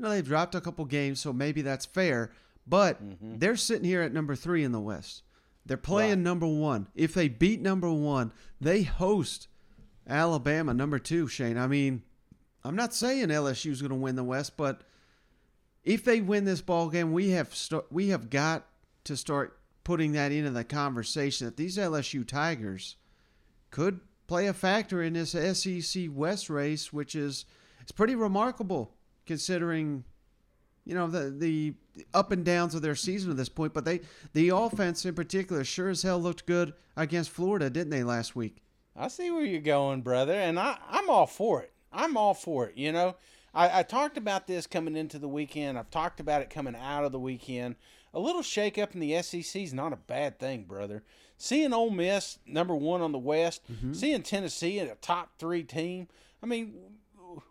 you know, they've dropped a couple games, so maybe that's fair. But mm-hmm. they're sitting here at number three in the West. They're playing Right. number one. If they beat number one, they host Alabama, number two, Shane. I mean, I'm not saying LSU is going to win the West, but if they win this ball game, we have st- we have got to start putting that into the conversation that these LSU Tigers could play a factor in this SEC West race, which is it's pretty remarkable considering you know the the up and downs of their season at this point. But they the offense in particular sure as hell looked good against Florida, didn't they last week? I see where you're going, brother, and I, I'm all for it. I'm all for it. You know, I, I talked about this coming into the weekend. I've talked about it coming out of the weekend. A little shakeup in the SEC is not a bad thing, brother. Seeing Ole Miss number one on the West, mm-hmm. seeing Tennessee a top three team. I mean,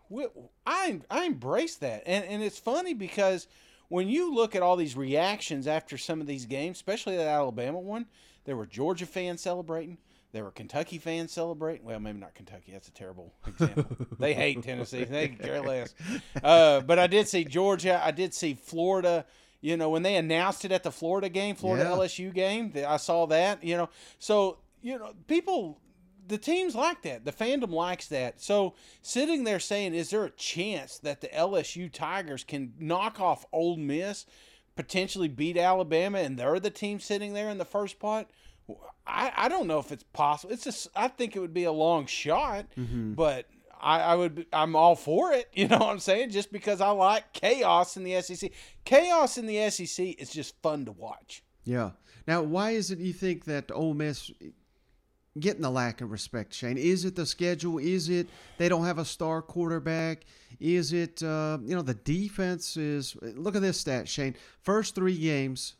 we, I I embrace that, and and it's funny because when you look at all these reactions after some of these games, especially that Alabama one, there were Georgia fans celebrating. There were Kentucky fans celebrating. Well, maybe not Kentucky. That's a terrible [laughs] example. they hate Tennessee. They care less. Uh, but I did see Georgia. I did see Florida. You know, when they announced it at the Florida game, Florida Yeah. LSU game, I saw that. You know, so you know, people the teams like that. The fandom likes that. So sitting there saying, is there a chance that the LSU Tigers can knock off Ole Miss, potentially beat Alabama, and they're the team sitting there in the first spot? I, I don't know if it's possible. It's just I think it would be a long shot, Mm-hmm. but I, I would I'm all for it. [laughs] You know what I'm saying? Just because I like chaos in the SEC. Chaos in the SEC is just fun to watch. Yeah. Now, why is it you think that Ole Miss getting the lack of respect, Shane? Is it the schedule? Is it they don't have a star quarterback? Is it uh, you know the defense is? Look at this stat, Shane. First three games,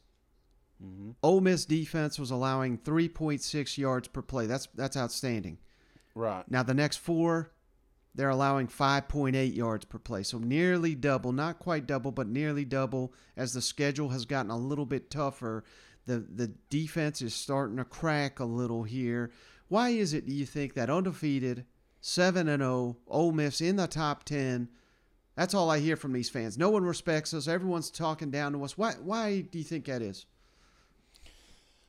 Ole Miss defense was allowing 3.6 yards per play. That's that's outstanding. Right. Now the next four, they're allowing 5.8 yards per play, so nearly double, not quite double, but nearly double. As the schedule has gotten a little bit tougher, the the defense is starting to crack a little here. Why is it? Do you think that undefeated, seven and zero, Ole Miss in the top ten? That's all I hear from these fans. No one respects us. Everyone's talking down to us. Why? Why do you think that is?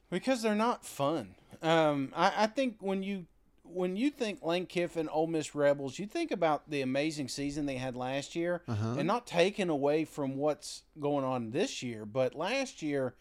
Because they're not fun. Um, I, I think when you when you think Lane Kiffin, Ole Miss Rebels, you think about the amazing season they had last year, Uh-huh. and not taken away from what's going on this year. But last year,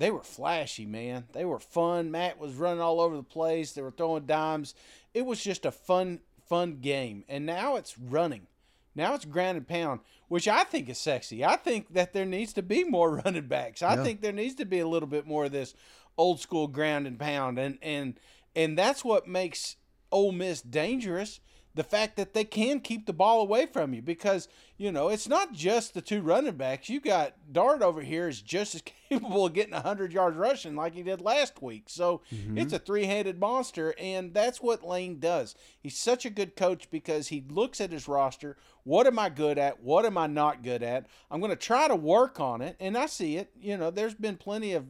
they were flashy, man. They were fun. Matt was running all over the place. They were throwing dimes. It was just a fun, fun game. And now it's running. Now it's ground and pound, which I think is sexy. I think that there needs to be more [laughs] running backs. I Yeah. think there needs to be a little bit more of this old school ground and pound, and and and that's what makes Ole Miss dangerous. The fact that they can keep the ball away from you because you know it's not just the two running backs. You got Dart over here is just as [laughs] capable of getting hundred yards rushing like he did last week. So mm-hmm. it's a three headed monster, and that's what Lane does. He's such a good coach because he looks at his roster. What am I good at? What am I not good at? I'm going to try to work on it, and I see it. You know, there's been plenty of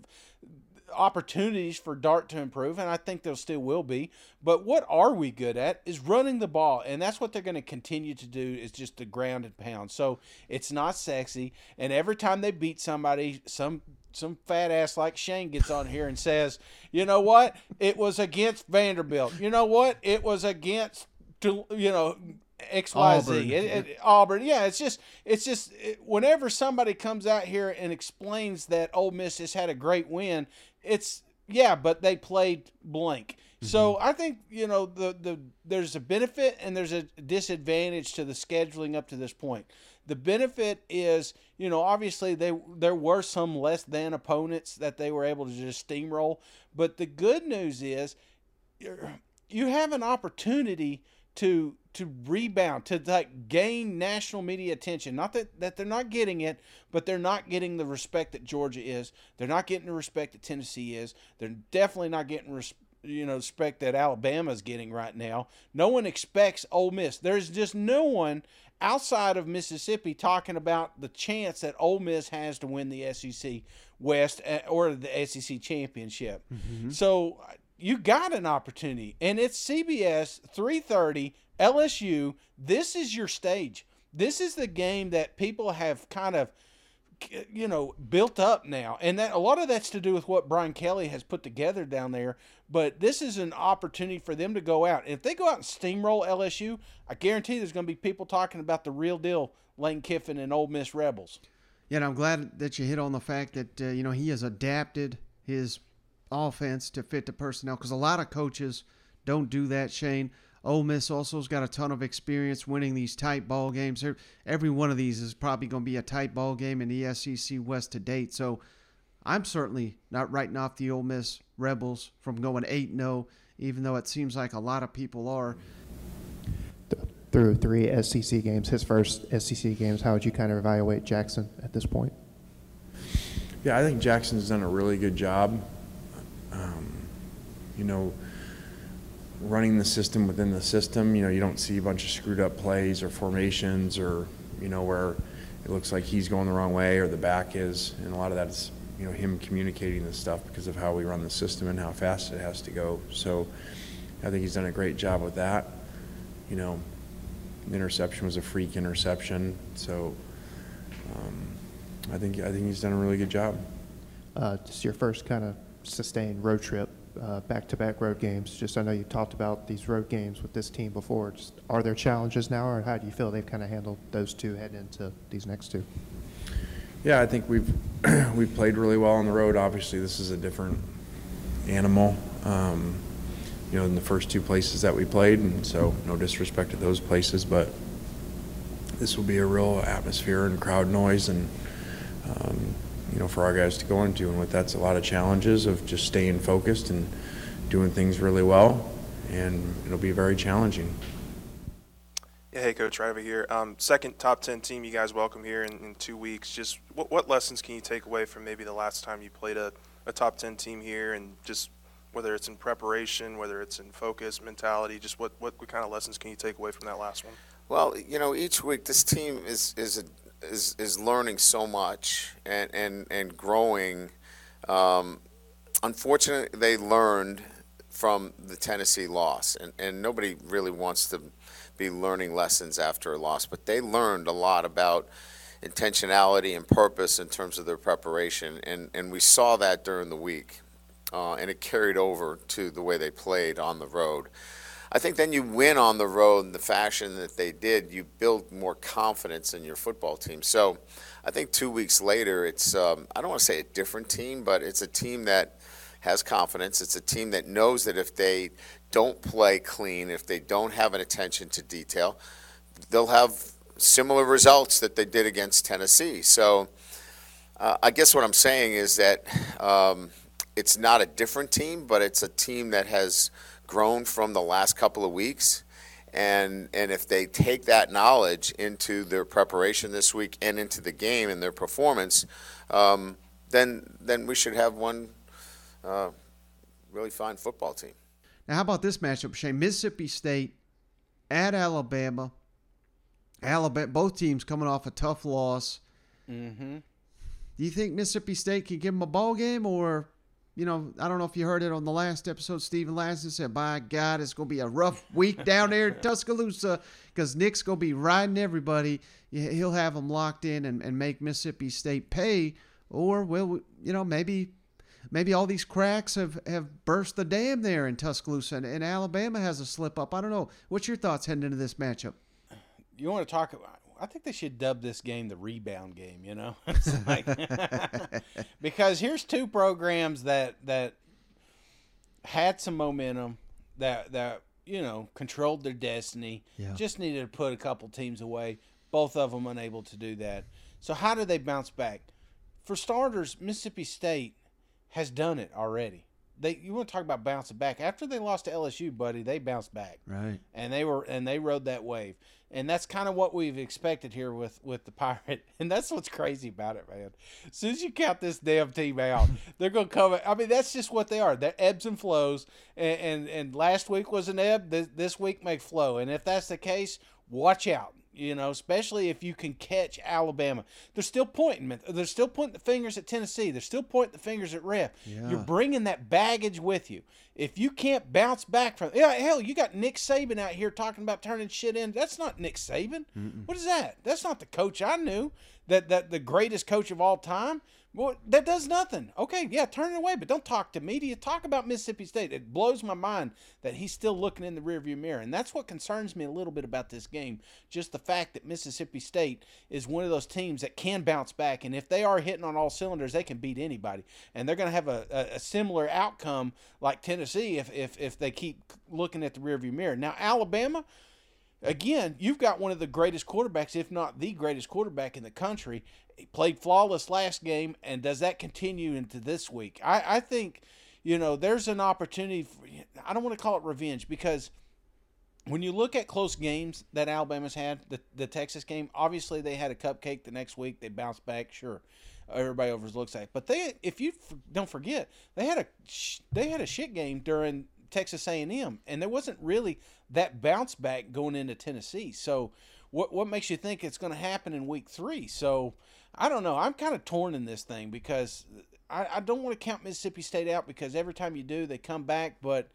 opportunities for Dart to improve, and I think there still will be. But what are we good at is running the ball, and that's what they're going to continue to do is just the ground and pound. So it's not sexy, and every time they beat somebody, some some fat ass like Shane gets on here and says, "You know what? It was against Vanderbilt. You know what? It was against you know." X Y Z Auburn. Auburn, yeah, it's just, it's just, it, whenever somebody comes out here and explains that Ole Miss has had a great win, it's yeah, but they played blank. So mm-hmm. I think you know the the there's a benefit and there's a disadvantage to the scheduling up to this point. The benefit is you know obviously they there were some less than opponents that they were able to just steamroll, but the good news is you're- you have an opportunity to to rebound to like gain national media attention. Not that that they're not getting it but they're not getting the respect that Georgia is. They're not getting the respect that Tennessee is. They're definitely not getting res- you know respect that Alabama's getting right now. No one expects Ole Miss. There's just no one outside of Mississippi talking about the chance that Ole Miss has to win the SEC West uh, or the SEC championship. So you got an opportunity, and it's CBS 3:30 LSU. This is your stage. This is the game that people have kind of you know built up now. And that a lot of that's to do with what Brian Kelly has put together down there. But this is an opportunity for them to go out. And if they go out and steamroll LSU I guarantee there's going to be people talking about the real deal Lane Kiffin and Ole Miss Rebels. Yeah, and I'm glad that you hit on the fact that uh, you know he has adapted his offense to fit the personnel because a lot of coaches don't do that. Shane Ole Miss also has got a ton of experience winning these tight ball games. Every- Every one of these is probably going to be a tight ball game in the SEC West to date. So I'm certainly not writing off the Ole Miss Rebels from going eight 0 even though it seems like a lot of people are. through three SEC games, his first SEC games. How would you kind of evaluate Jackson at this point? Yeah, I think Jackson's done a really good job. Um, you know, running the system within the system. You know, you don't see a bunch of screwed up plays or formations or you know where it looks like he's going the wrong way or the back is, and a lot of that is you know him communicating this stuff because of how we run the system and how fast it has to go. So I think he's done a great job with that. You know, the interception was a freak interception, so. Um, I think I think he's done a really good job. Uh, just your first kind of sustained road trip uh, back-to-back road games. Just I know you talked about these road games with this team before. Just, are there challenges now, or how do you feel they've kind of handled those two heading into these next two? Yeah, I think we've [clears throat] we've played really well on the road. Obviously, this is a different animal, um, you know, in the first two places that we played, and so no disrespect to those places, but this will be a real atmosphere and crowd noise, and um, you know, for our guys to go into, and with that's a lot of challenges of just staying focused and doing things really well, and it'll be very challenging. Yeah, hey, Coach right over here. Um, second top 10 team you guys welcome here in, in two weeks. Just what, what lessons can you take away from maybe the last time you played a, a top 10 team here and just whether it's in preparation, whether it's in focus, mentality, just what, what, what kind of lessons can you take away from that last one? Well, you know, each week this team is is a, is is learning so much and and and growing. Um, unfortunately, they learned from the Tennessee loss, and and nobody really wants to be learning lessons after a loss, but they learned a lot about intentionality and purpose in terms of their preparation, and and we saw that during the week, uh, and it carried over to the way they played on the road. I think then you win on the road in the fashion that they did. You build more confidence in your football team. So I think two weeks later, it's um, I don't want to say a different team, but it's a team that has confidence. It's a team that knows that if they don't play clean, if they don't have an attention to detail, they'll have similar results that they did against Tennessee. So uh, I guess what I'm saying is that um, it's not a different team, but it's a team that has grown from the last couple of weeks. And, and if they take that knowledge into their preparation this week and into the game and their performance, um, then, then we should have one uh, really fine football team. Now, how about this matchup, Shane? Mississippi State at Alabama. Alabama, both teams coming off a tough loss. Mm-hmm. Do you think Mississippi State can give them a ball game, or you know, I don't know if you heard it on the last episode. Steven Lassan said, "By God, it's gonna be a rough week down there in Tuscaloosa because Nick's gonna be riding everybody. He'll have them locked in and, and make Mississippi State pay, or well, you know, maybe." Maybe all these cracks have, have burst the dam there in Tuscaloosa, and, and Alabama has a slip up. I don't know. What's your thoughts heading into this matchup? You want to talk about? I think they should dub this game the rebound game. You know, [laughs] like, [laughs] because here's two programs that that had some momentum that that you know controlled their destiny. Yeah. Just needed to put a couple teams away. Both of them unable to do that. So how do they bounce back? For starters, Mississippi State has done it already. They you want to talk about bouncing back. After they lost to LSU, buddy? They bounced back. Right. and they were and they rode that wave. And that's kind of what we've expected here with with the pirate. [laughs] And that's what's crazy about it man. As soon as you count this damn team out [laughs] they're gonna come i mean that's just what they are. They're ebbs and flows. And and, and last week was an ebb. This, this week may flow. And if that's the case watch out you know, especially if you can catch Alabama. They're still pointing. They're still pointing the fingers at Tennessee. They're still pointing the fingers at Ref. Yeah. You're bringing that baggage with you. If you can't bounce back from, yeah, hell, you got Nick Saban out here talking about turning shit in. That's not Nick Saban. What is that? That's not the coach I knew. That that the greatest coach of all time. Well, that does nothing. Okay, yeah, turn it away, but don't talk to media. Talk about Mississippi State. It blows my mind that he's still looking in the rearview mirror, and that's what concerns me a little bit about this game. Just the fact that Mississippi State is one of those teams that can bounce back, and if they are hitting on all cylinders, they can beat anybody, and they're going to have a, a, a similar outcome like Tennessee if, if if they keep looking at the rearview mirror. Now Alabama again, you've got one of the greatest quarterbacks, if not the greatest quarterback in the country. He played flawless last game, and does that continue into this week? I, I think, you know, there's an opportunity. For, I don't want to call it revenge because when you look at close games that Alabama's had, the, the Texas game, obviously they had a cupcake the next week. They bounced back, sure. Everybody overlooks that, but they, if you don't forget, they had a they had a shit game during Texas A&M, and there wasn't really that bounce back going into Tennessee. So, what what makes you think it's going to happen in Week Three? So, I don't know. I'm kind of torn in this thing because I, I don't want to count Mississippi State out because every time you do, they come back, but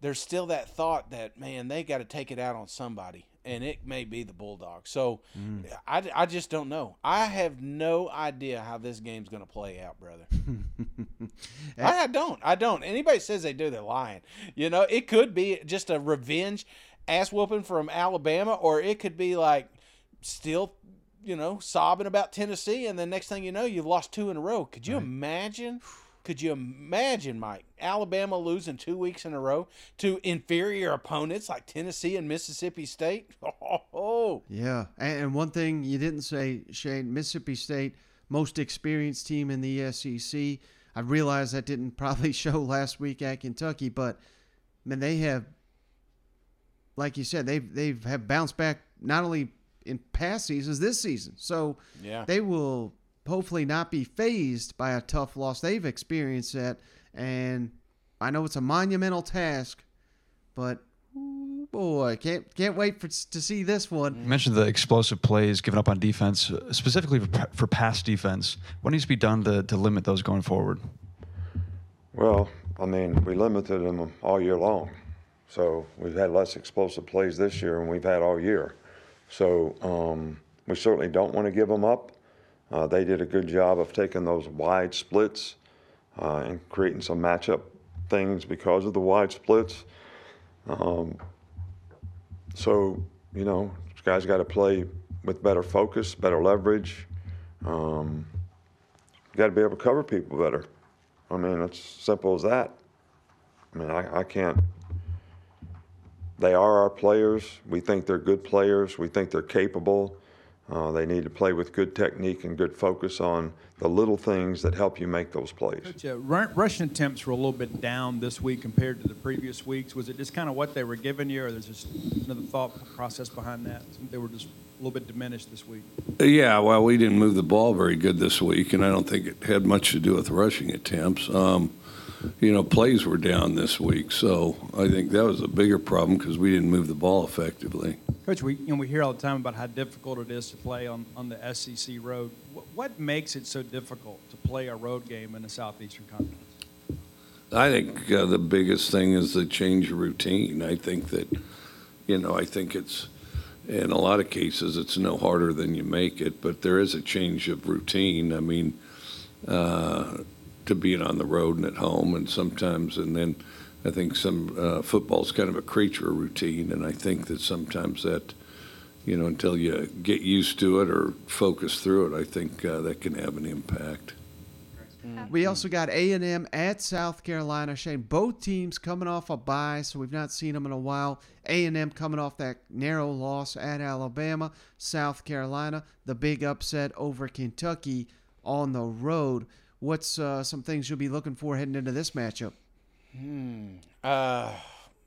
there's still that thought that man, they got to take it out on somebody, and it may be the Bulldogs. So, mm. I, I just don't know. I have no idea how this game's going to play out, brother. [laughs] I, I don't. I don't. Anybody says they do, they're lying. You know, it could be just a revenge ass whooping from Alabama, or it could be like still, you know, sobbing about Tennessee, and then next thing you know, you've lost two in a row. Could you imagine? Could you imagine, Mike, Alabama losing two weeks in a row to inferior opponents like Tennessee and Mississippi State? [laughs] Oh, Yeah, and, and one thing you didn't say, Shane, Mississippi State, most experienced team in the SEC. I realize that didn't [laughs] probably show last week at Kentucky, but man, they have, like you said, they've they've have bounced back not only in past seasons this season, so yeah. they will hopefully not be fazed by a tough loss. They've experienced that, and I know it's a monumental task, but ooh, boy, can't can't wait for to see this one. You mentioned the explosive plays given up on defense, uh, specifically for, for pass defense. What needs to be done to, to limit those going forward? Well, I mean, we limited them all year long. So we've had less explosive plays this year than we've had all year. So um, we certainly don't want to give them up. Uh, they did a good job of taking those wide splits uh, and creating some matchup things because of the wide splits. Um, so, you know, this guys got to play with better focus, better leverage. Um, got to be able to cover people better. I mean, it's simple as that. I mean, I, I can't. They are our players. We think they're good players. We think they're capable. Uh, they need to play with good technique and good focus on the little things that help you make those plays. Coach, uh, ru- rushing attempts were a little bit down this week compared to the previous weeks. Was it just kind of what they were giving you, or there's just another thought process behind that? They were just a little bit diminished this week. Yeah, well, we didn't move the ball very good this week, and I don't think it had much to do with rushing attempts. Um, you know, plays were down this week, so I think that was a bigger problem because we didn't move the ball effectively. Coach, we you know, we hear all the time about how difficult it is to play on, on the SEC road. What, what makes it so difficult to play a road game in the Southeastern Conference? I think uh, the biggest thing is the change of routine. I think that, you know, I think it's, in a lot of cases, it's no harder than you make it, but there is a change of routine. I mean, uh, to being on the road and at home, and sometimes, and then I think some uh, football's kind of a creature of routine, and I think that sometimes that, you know, until you get used to it or focus through it, I think uh, that can have an impact. We also got A and M at South Carolina. Shane, both teams coming off a bye, so we've not seen them in a while. A and M coming off that narrow loss at Alabama. South Carolina, the big upset over Kentucky on the road. What's uh, some things you'll be looking for heading into this matchup? Hmm. Uh,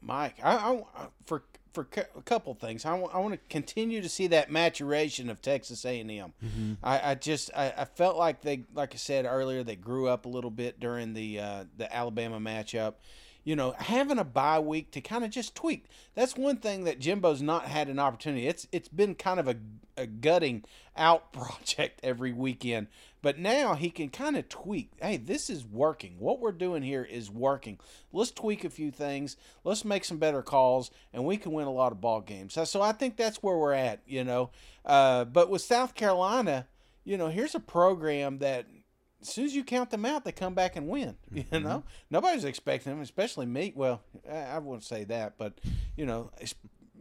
Mike, I, I for for a couple things, I want to continue to see that maturation of Texas A and M. I, I just I, I felt like they, like I said earlier, they grew up a little bit during the uh, the Alabama matchup. You know, having a bye week to kind of just tweak. That's one thing that Jimbo's not had an opportunity. It's it's been kind of a, a gutting out [laughs] project every weekend. But now he can kind of tweak. Hey, this is working. What we're doing here is working. Let's tweak a few things. Let's make some better calls, and we can win a lot of ball games. So, so I think that's where we're at. You know, uh, but with South Carolina, you know, here's a program that as soon as you count them out, they come back and win. [laughs] You mm-hmm. know, nobody's expecting them, especially me. Well, I, I wouldn't say that, but you know,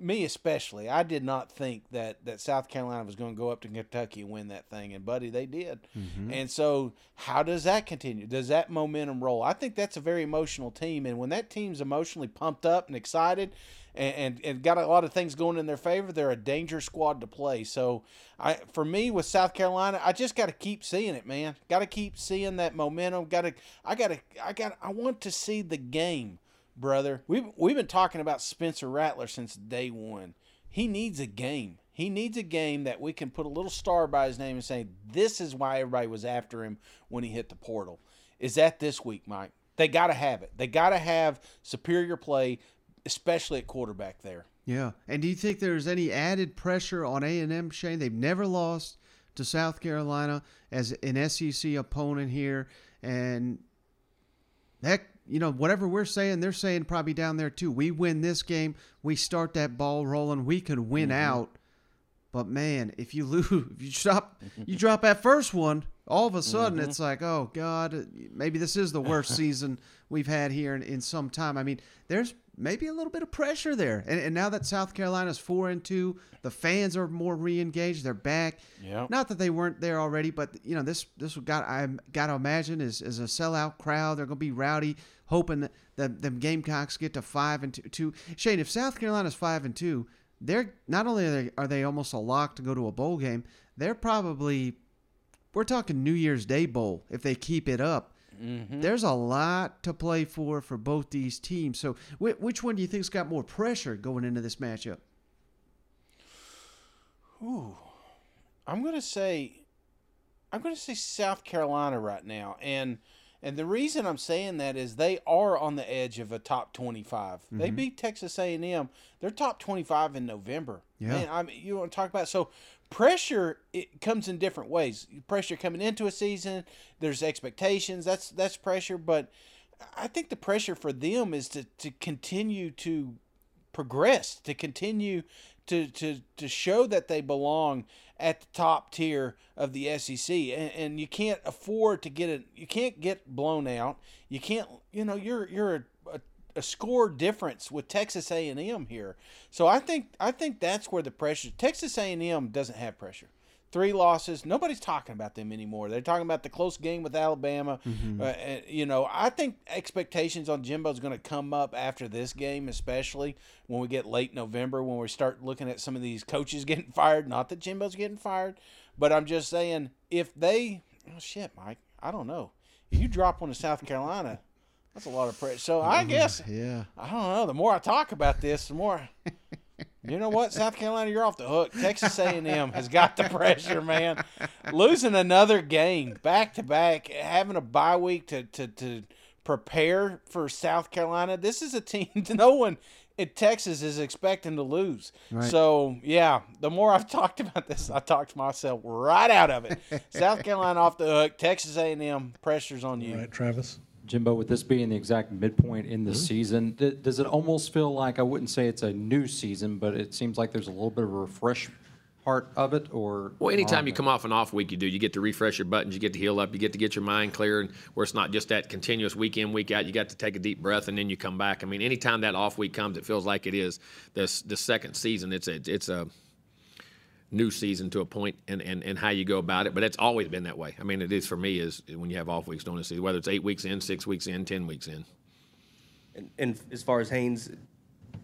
me especially. I did not think that that South Carolina was going to go up to Kentucky and win that thing, and buddy, they did. Mm-hmm. And so, how does that continue? Does that momentum roll? I think that's a very emotional team, and when that team's emotionally pumped up and excited. And, and, and got a lot of things going in their favor. They're a danger squad to play. So, I for me with South Carolina, I just got to keep seeing it, man. Got to keep seeing that momentum. Got to, I got to, I got, I want to see the game brother. We've we've been talking about Spencer Rattler since day one. He needs a game. He needs a game that we can put a little star by his name and say this is why everybody was after him when he hit the portal. Is that this week, Mike? They got to have it. They got to have superior play, especially at quarterback there. Yeah, and do you think there's any added pressure on A and M, Shane? They've never lost to South Carolina as an SEC opponent here, and heck, you know whatever we're saying, they're saying probably down there too. We win this game, we start that ball rolling, we could win mm-hmm. out. But man, if you [laughs] lose, if you drop, you drop that first one, all of a sudden mm-hmm. it's like, oh God, maybe this is the worst [laughs] season we've had here in, in some time. I mean, there's maybe a little bit of pressure there, and, and now that South Carolina's four and two, the fans are more re-engaged. They're back. Yeah. Not that they weren't there already, but you know this this got I got to imagine is is a sellout crowd. They're gonna be rowdy, hoping that the them Gamecocks get to five and two. two. Shane, if South Carolina's five and two, they're not only are they, are they almost a lock to go to a bowl game, they're probably we're talking New Year's Day bowl if they keep it up. Mm-hmm. There's a lot to play for for both these teams. So, wh- which one do you think's got more pressure going into this matchup? Ooh, I'm gonna say, I'm gonna say South Carolina right now, and and the reason I'm saying that is they are on the edge of a top 25. They mm-hmm. beat Texas A&M. They're top 25 in November. Yeah. Man, I mean, you want to talk about so pressure? It comes in different ways. Pressure coming into a season. There's expectations. That's that's pressure, but I think the pressure for them is to to continue to progress, to continue to to to show that they belong at the top tier of the SEC, and, and you can't afford to get it. You can't get blown out. You can't. You know, you're you're a, a, score difference with Texas A and M here. So I think I think that's where the pressure. Texas A and M doesn't have pressure. Three losses. Nobody's talking about them anymore. They're talking about the close game with Alabama. Uh, you know, I think expectations on Jimbo's going to come up after this game, especially when we get late November, when we start looking at some of these coaches [laughs] getting fired. Not that Jimbo's getting fired, but I'm just saying if they, oh shit, Mike, I don't know. If you drop one to South Carolina, that's a lot of pressure. So I mm-hmm. guess Yeah. I don't know. The more I talk about this, the more. You know what, South Carolina, you're off the hook. Texas A&M has got the [laughs] pressure, man. Losing another game back to back, having a bye week to to to prepare for South Carolina. This is a team [laughs] no one in Texas is expecting to lose. Right. So yeah, the more I've talked about this, I talked myself right out of it. South Carolina off the hook. Texas A&M pressures on you. Right, Travis? Jimbo, with this being the exact midpoint in the mm-hmm. season, d- does it almost feel like I wouldn't say it's a new season, but it seems like there's a little bit of a refresh part of it, or Well, anytime or- you come off an off week, you do. You get to refresh your buttons, you get to heal up, you get to get your mind clear, and where it's not just that continuous week in, week out. You got to take a deep breath and then you come back. I mean, anytime that off week comes, it feels like it is this the second season. It's a it's a new season to a point and, and, and how you go about it. But it's always been that way. I mean, it is for me is when you have off weeks during the season, whether it's eight weeks in, six weeks in, ten weeks in. And, and as far as Haynes,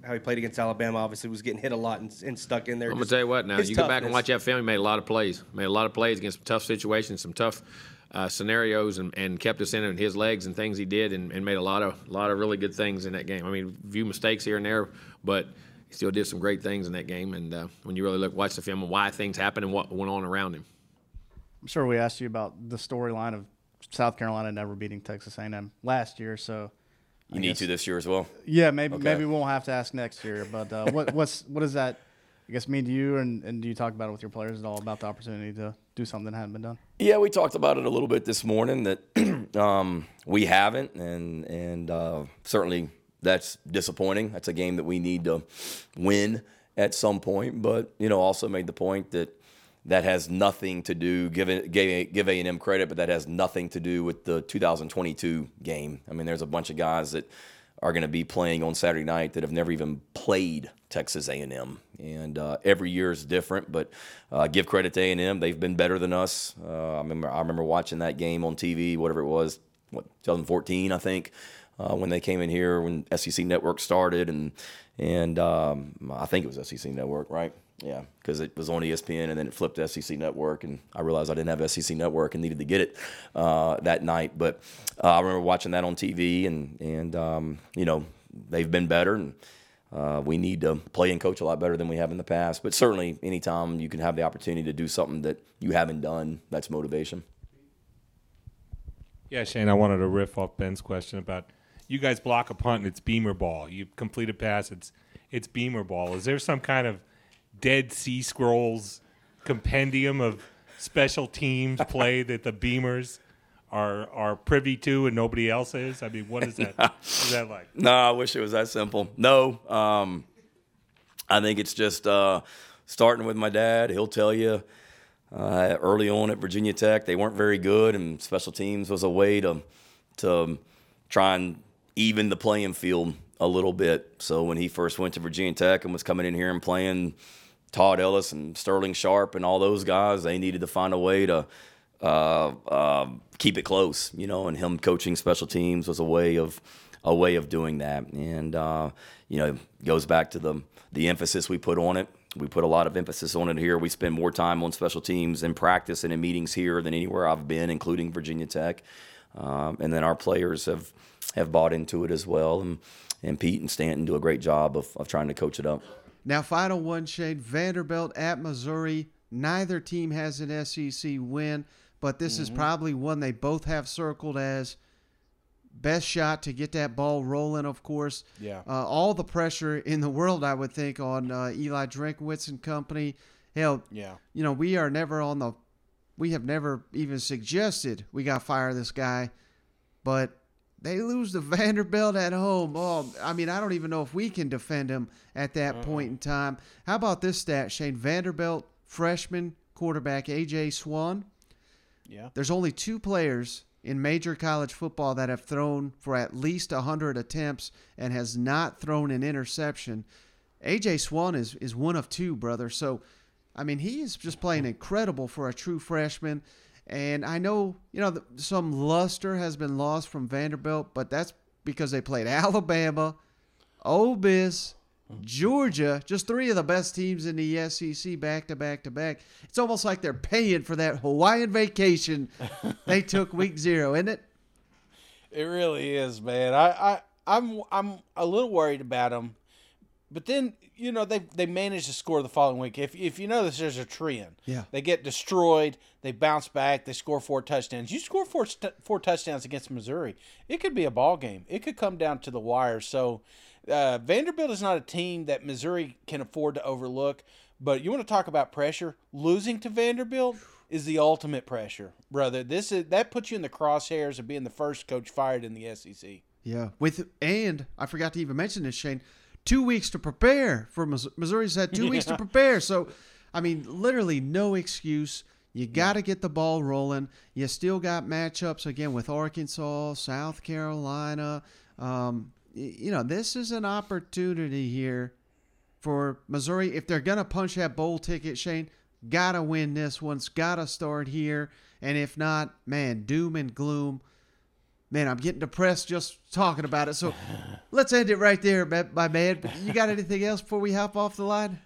how he played against Alabama, obviously was getting hit a lot and, and stuck in there. I'm gonna tell you what. Now you go back and watch that film. He made a lot of plays. Made a lot of plays against some tough situations, some tough uh, scenarios, and, and kept us in it. And his legs and things he did, and, and made a lot of a lot of really good things in that game. I mean, a few mistakes here and there, but he still did some great things in that game. And uh, when you really look, watch the film and why things happened and what went on around him. I'm sure we asked you about the storyline of South Carolina never beating Texas A&M last year, so You need to this year as well. yeah, maybe Okay. maybe we won't have to ask next year. But uh, what what's what does that I guess mean to you, and, and do you talk about it with your players at all about the opportunity to do something that hadn't been done? Yeah, we talked about it a little bit this morning that [clears throat] um, we haven't, and and uh, certainly that's disappointing. That's a game that we need to win at some point. But you know, also made the point that that has nothing to do give give A and M credit, but that has nothing to do with the 2022 game. I mean, there's a bunch of guys that are going to be playing on Saturday night that have never even played Texas A&M, and uh, every year is different. But uh, give credit to A&M; they've been better than us. Uh, I remember I remember watching that game on TV, whatever it was, what 2014, I think, uh, when they came in here when SEC Network started, and and um, I think it was SEC Network, right? Yeah, because it was on ESPN and then it flipped to SEC Network, and I realized I didn't have SEC Network and needed to get it uh, that night. But uh, I remember watching that on TV, and and um, you know they've been better, and uh, we need to play and coach a lot better than we have in the past. But certainly, anytime you can have the opportunity to do something that you haven't done, that's motivation. Yeah, Shane, I wanted to riff off Ben's question about you guys block a punt and it's beamer ball. You complete a pass, it's it's beamer ball. Is there some kind of Dead Sea Scrolls compendium of special teams play that the beamers are are privy to and nobody else is? I mean, what is that? is that like? [laughs] No, I wish it was that simple. No, um, I think it's just uh, starting with my dad. He'll tell you uh, early on at Virginia Tech. They weren't very good, and special teams was a way to to try and even the playing field a little bit. So when he first went to Virginia Tech and was coming in here and playing Todd Ellis and Sterling Sharpe and all those guys, they needed to find a way to uh, uh, keep it close, you know. And him coaching special teams was a way of a way of doing that, and uh, you know, goes back to the the emphasis we put on it. We put a lot of emphasis on it here. We spend more time on special teams in practice and in meetings here than anywhere I've been, including Virginia Tech. Um, and then our players have have bought into it as well. And, and Pete and Stanton do a great job of, of trying to coach it up. Now, final one, Shane Vanderbilt at Missouri. Neither team has an SEC win, but this is Mhm. probably one they both have circled as best shot to get that ball rolling. Of course, Yeah. Uh, all the pressure in the world, I would think, on uh, Eli Drinkwitz and company. Hell, Yeah. you know, we are never on the, we have never even suggested we got to fire this guy, but they lose to [laughs] Vanderbilt at home. Oh, I mean, I don't even know if we can defend him at that point in time. How about this stat, Shane? Vanderbilt freshman quarterback AJ Swann. Yeah. There's only two players in major college football that have thrown for at least 100 attempts and has not thrown an interception. AJ Swann is is one of two, brother. So, I mean, he is just playing incredible for a true freshman. And I know, you know, some luster has been lost from Vanderbilt, but that's because they played [laughs] Alabama, Ole Miss, Georgia, just three of the best teams in the SEC back to back to back. It's almost like they're paying for that Hawaiian vacation [laughs] they took week zero, isn't it? It really is, man. I, I I'm I'm a little worried about them, but then you know they they managed to score the following week. If if you notice, there's a trend. Yeah. They get destroyed. They bounce back. They score four touchdowns. You score four st- four touchdowns against Missouri. It could be a ball game. It could come down to the wire. So uh, Vanderbilt is not a team that Missouri can afford to overlook. But you want to talk about pressure? Losing to Vanderbilt is the ultimate pressure, brother. This is that puts you in the crosshairs of being the first coach fired in the SEC. Yeah, with and I forgot to even mention this, Shane. Two weeks to prepare for Mis- Missouri's had two weeks to prepare. So, I mean, literally no excuse. You got to get the ball rolling. You still got matchups again with Arkansas, South Carolina. Um, you know, this is an opportunity here for Missouri if they're gonna punch that bowl ticket. Shane gotta win this one's gotta start here, and if not, man, doom and gloom. Man, I'm getting depressed just talking about it. So let's end it right there, my man. You got anything else before we hop off the line?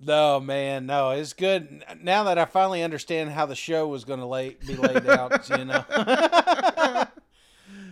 No, man, no, it's good now that I finally understand how the show was going to lay, be laid out. [laughs] you know, [laughs]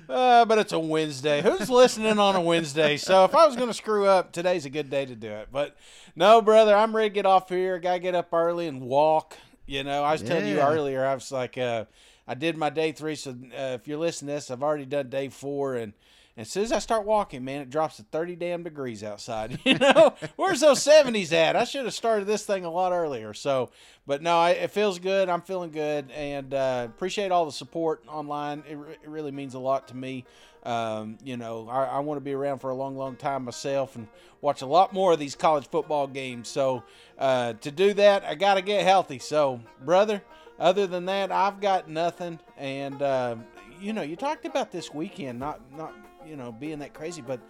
uh, but it's a Wednesday. Who's listening on a Wednesday? So if I was going to screw up, today's a good day to do it. But no, brother, I'm ready to get off here. Got to get up early and walk. You know, I was telling you earlier, I was like, uh, I did my day three. So uh, if you're listening to this, I've already done day four, and. And as soon as I start walking, man, it drops to 30 damn degrees outside. [laughs] You know, where's those 70s at? I should have started this thing a lot earlier. So, but no, I, it feels good. I'm feeling good and uh, appreciate all the support online. It, re- it really means a lot to me. Um, you know, I, I want to be around for a long, long time myself and watch a lot more of these college football games. So, uh, to do that, I got to get healthy. So, brother, other than that, I've got nothing. And, uh, you know, you talked about this weekend, not, not, you know, being that crazy, but,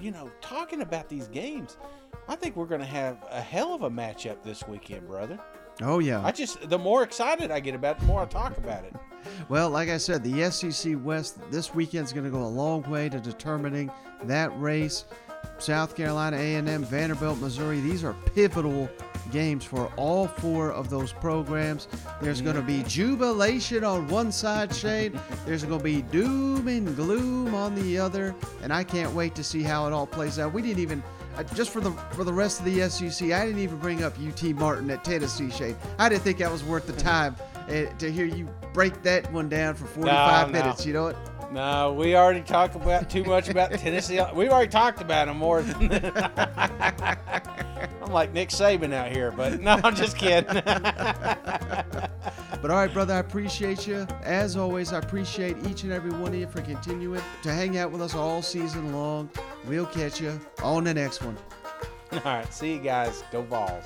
you know, talking about these games, I think we're going to have a hell of a matchup this weekend, brother. Oh yeah. I just, the more excited I get about it, the more I talk about it. [laughs] Well, like I said, the SEC West this weekend's going to go a long way to determining that race. South Carolina, A&M, Vanderbilt, Missouri. These are pivotal games for all four of those programs. There's going to be jubilation on one side, Shane. There's going to be doom and gloom on the other, and I can't wait to see how it all plays out. We didn't even uh, just for the for the rest of the SEC. I didn't even bring up UT Martin at Tennessee, Shane. I didn't think that was worth the [laughs] time uh, to hear you break that one down for 45 No, no. minutes. You know what? No, we already talked about too much about Tennessee. We've already talked about them more than. [laughs] I'm like Nick Saban out here, but no, I'm just kidding. But all right, brother, I appreciate you. As always, I appreciate each and every one of you for continuing to hang out with us all season long. We'll catch you on the next one. All right, see you guys. Go Vols.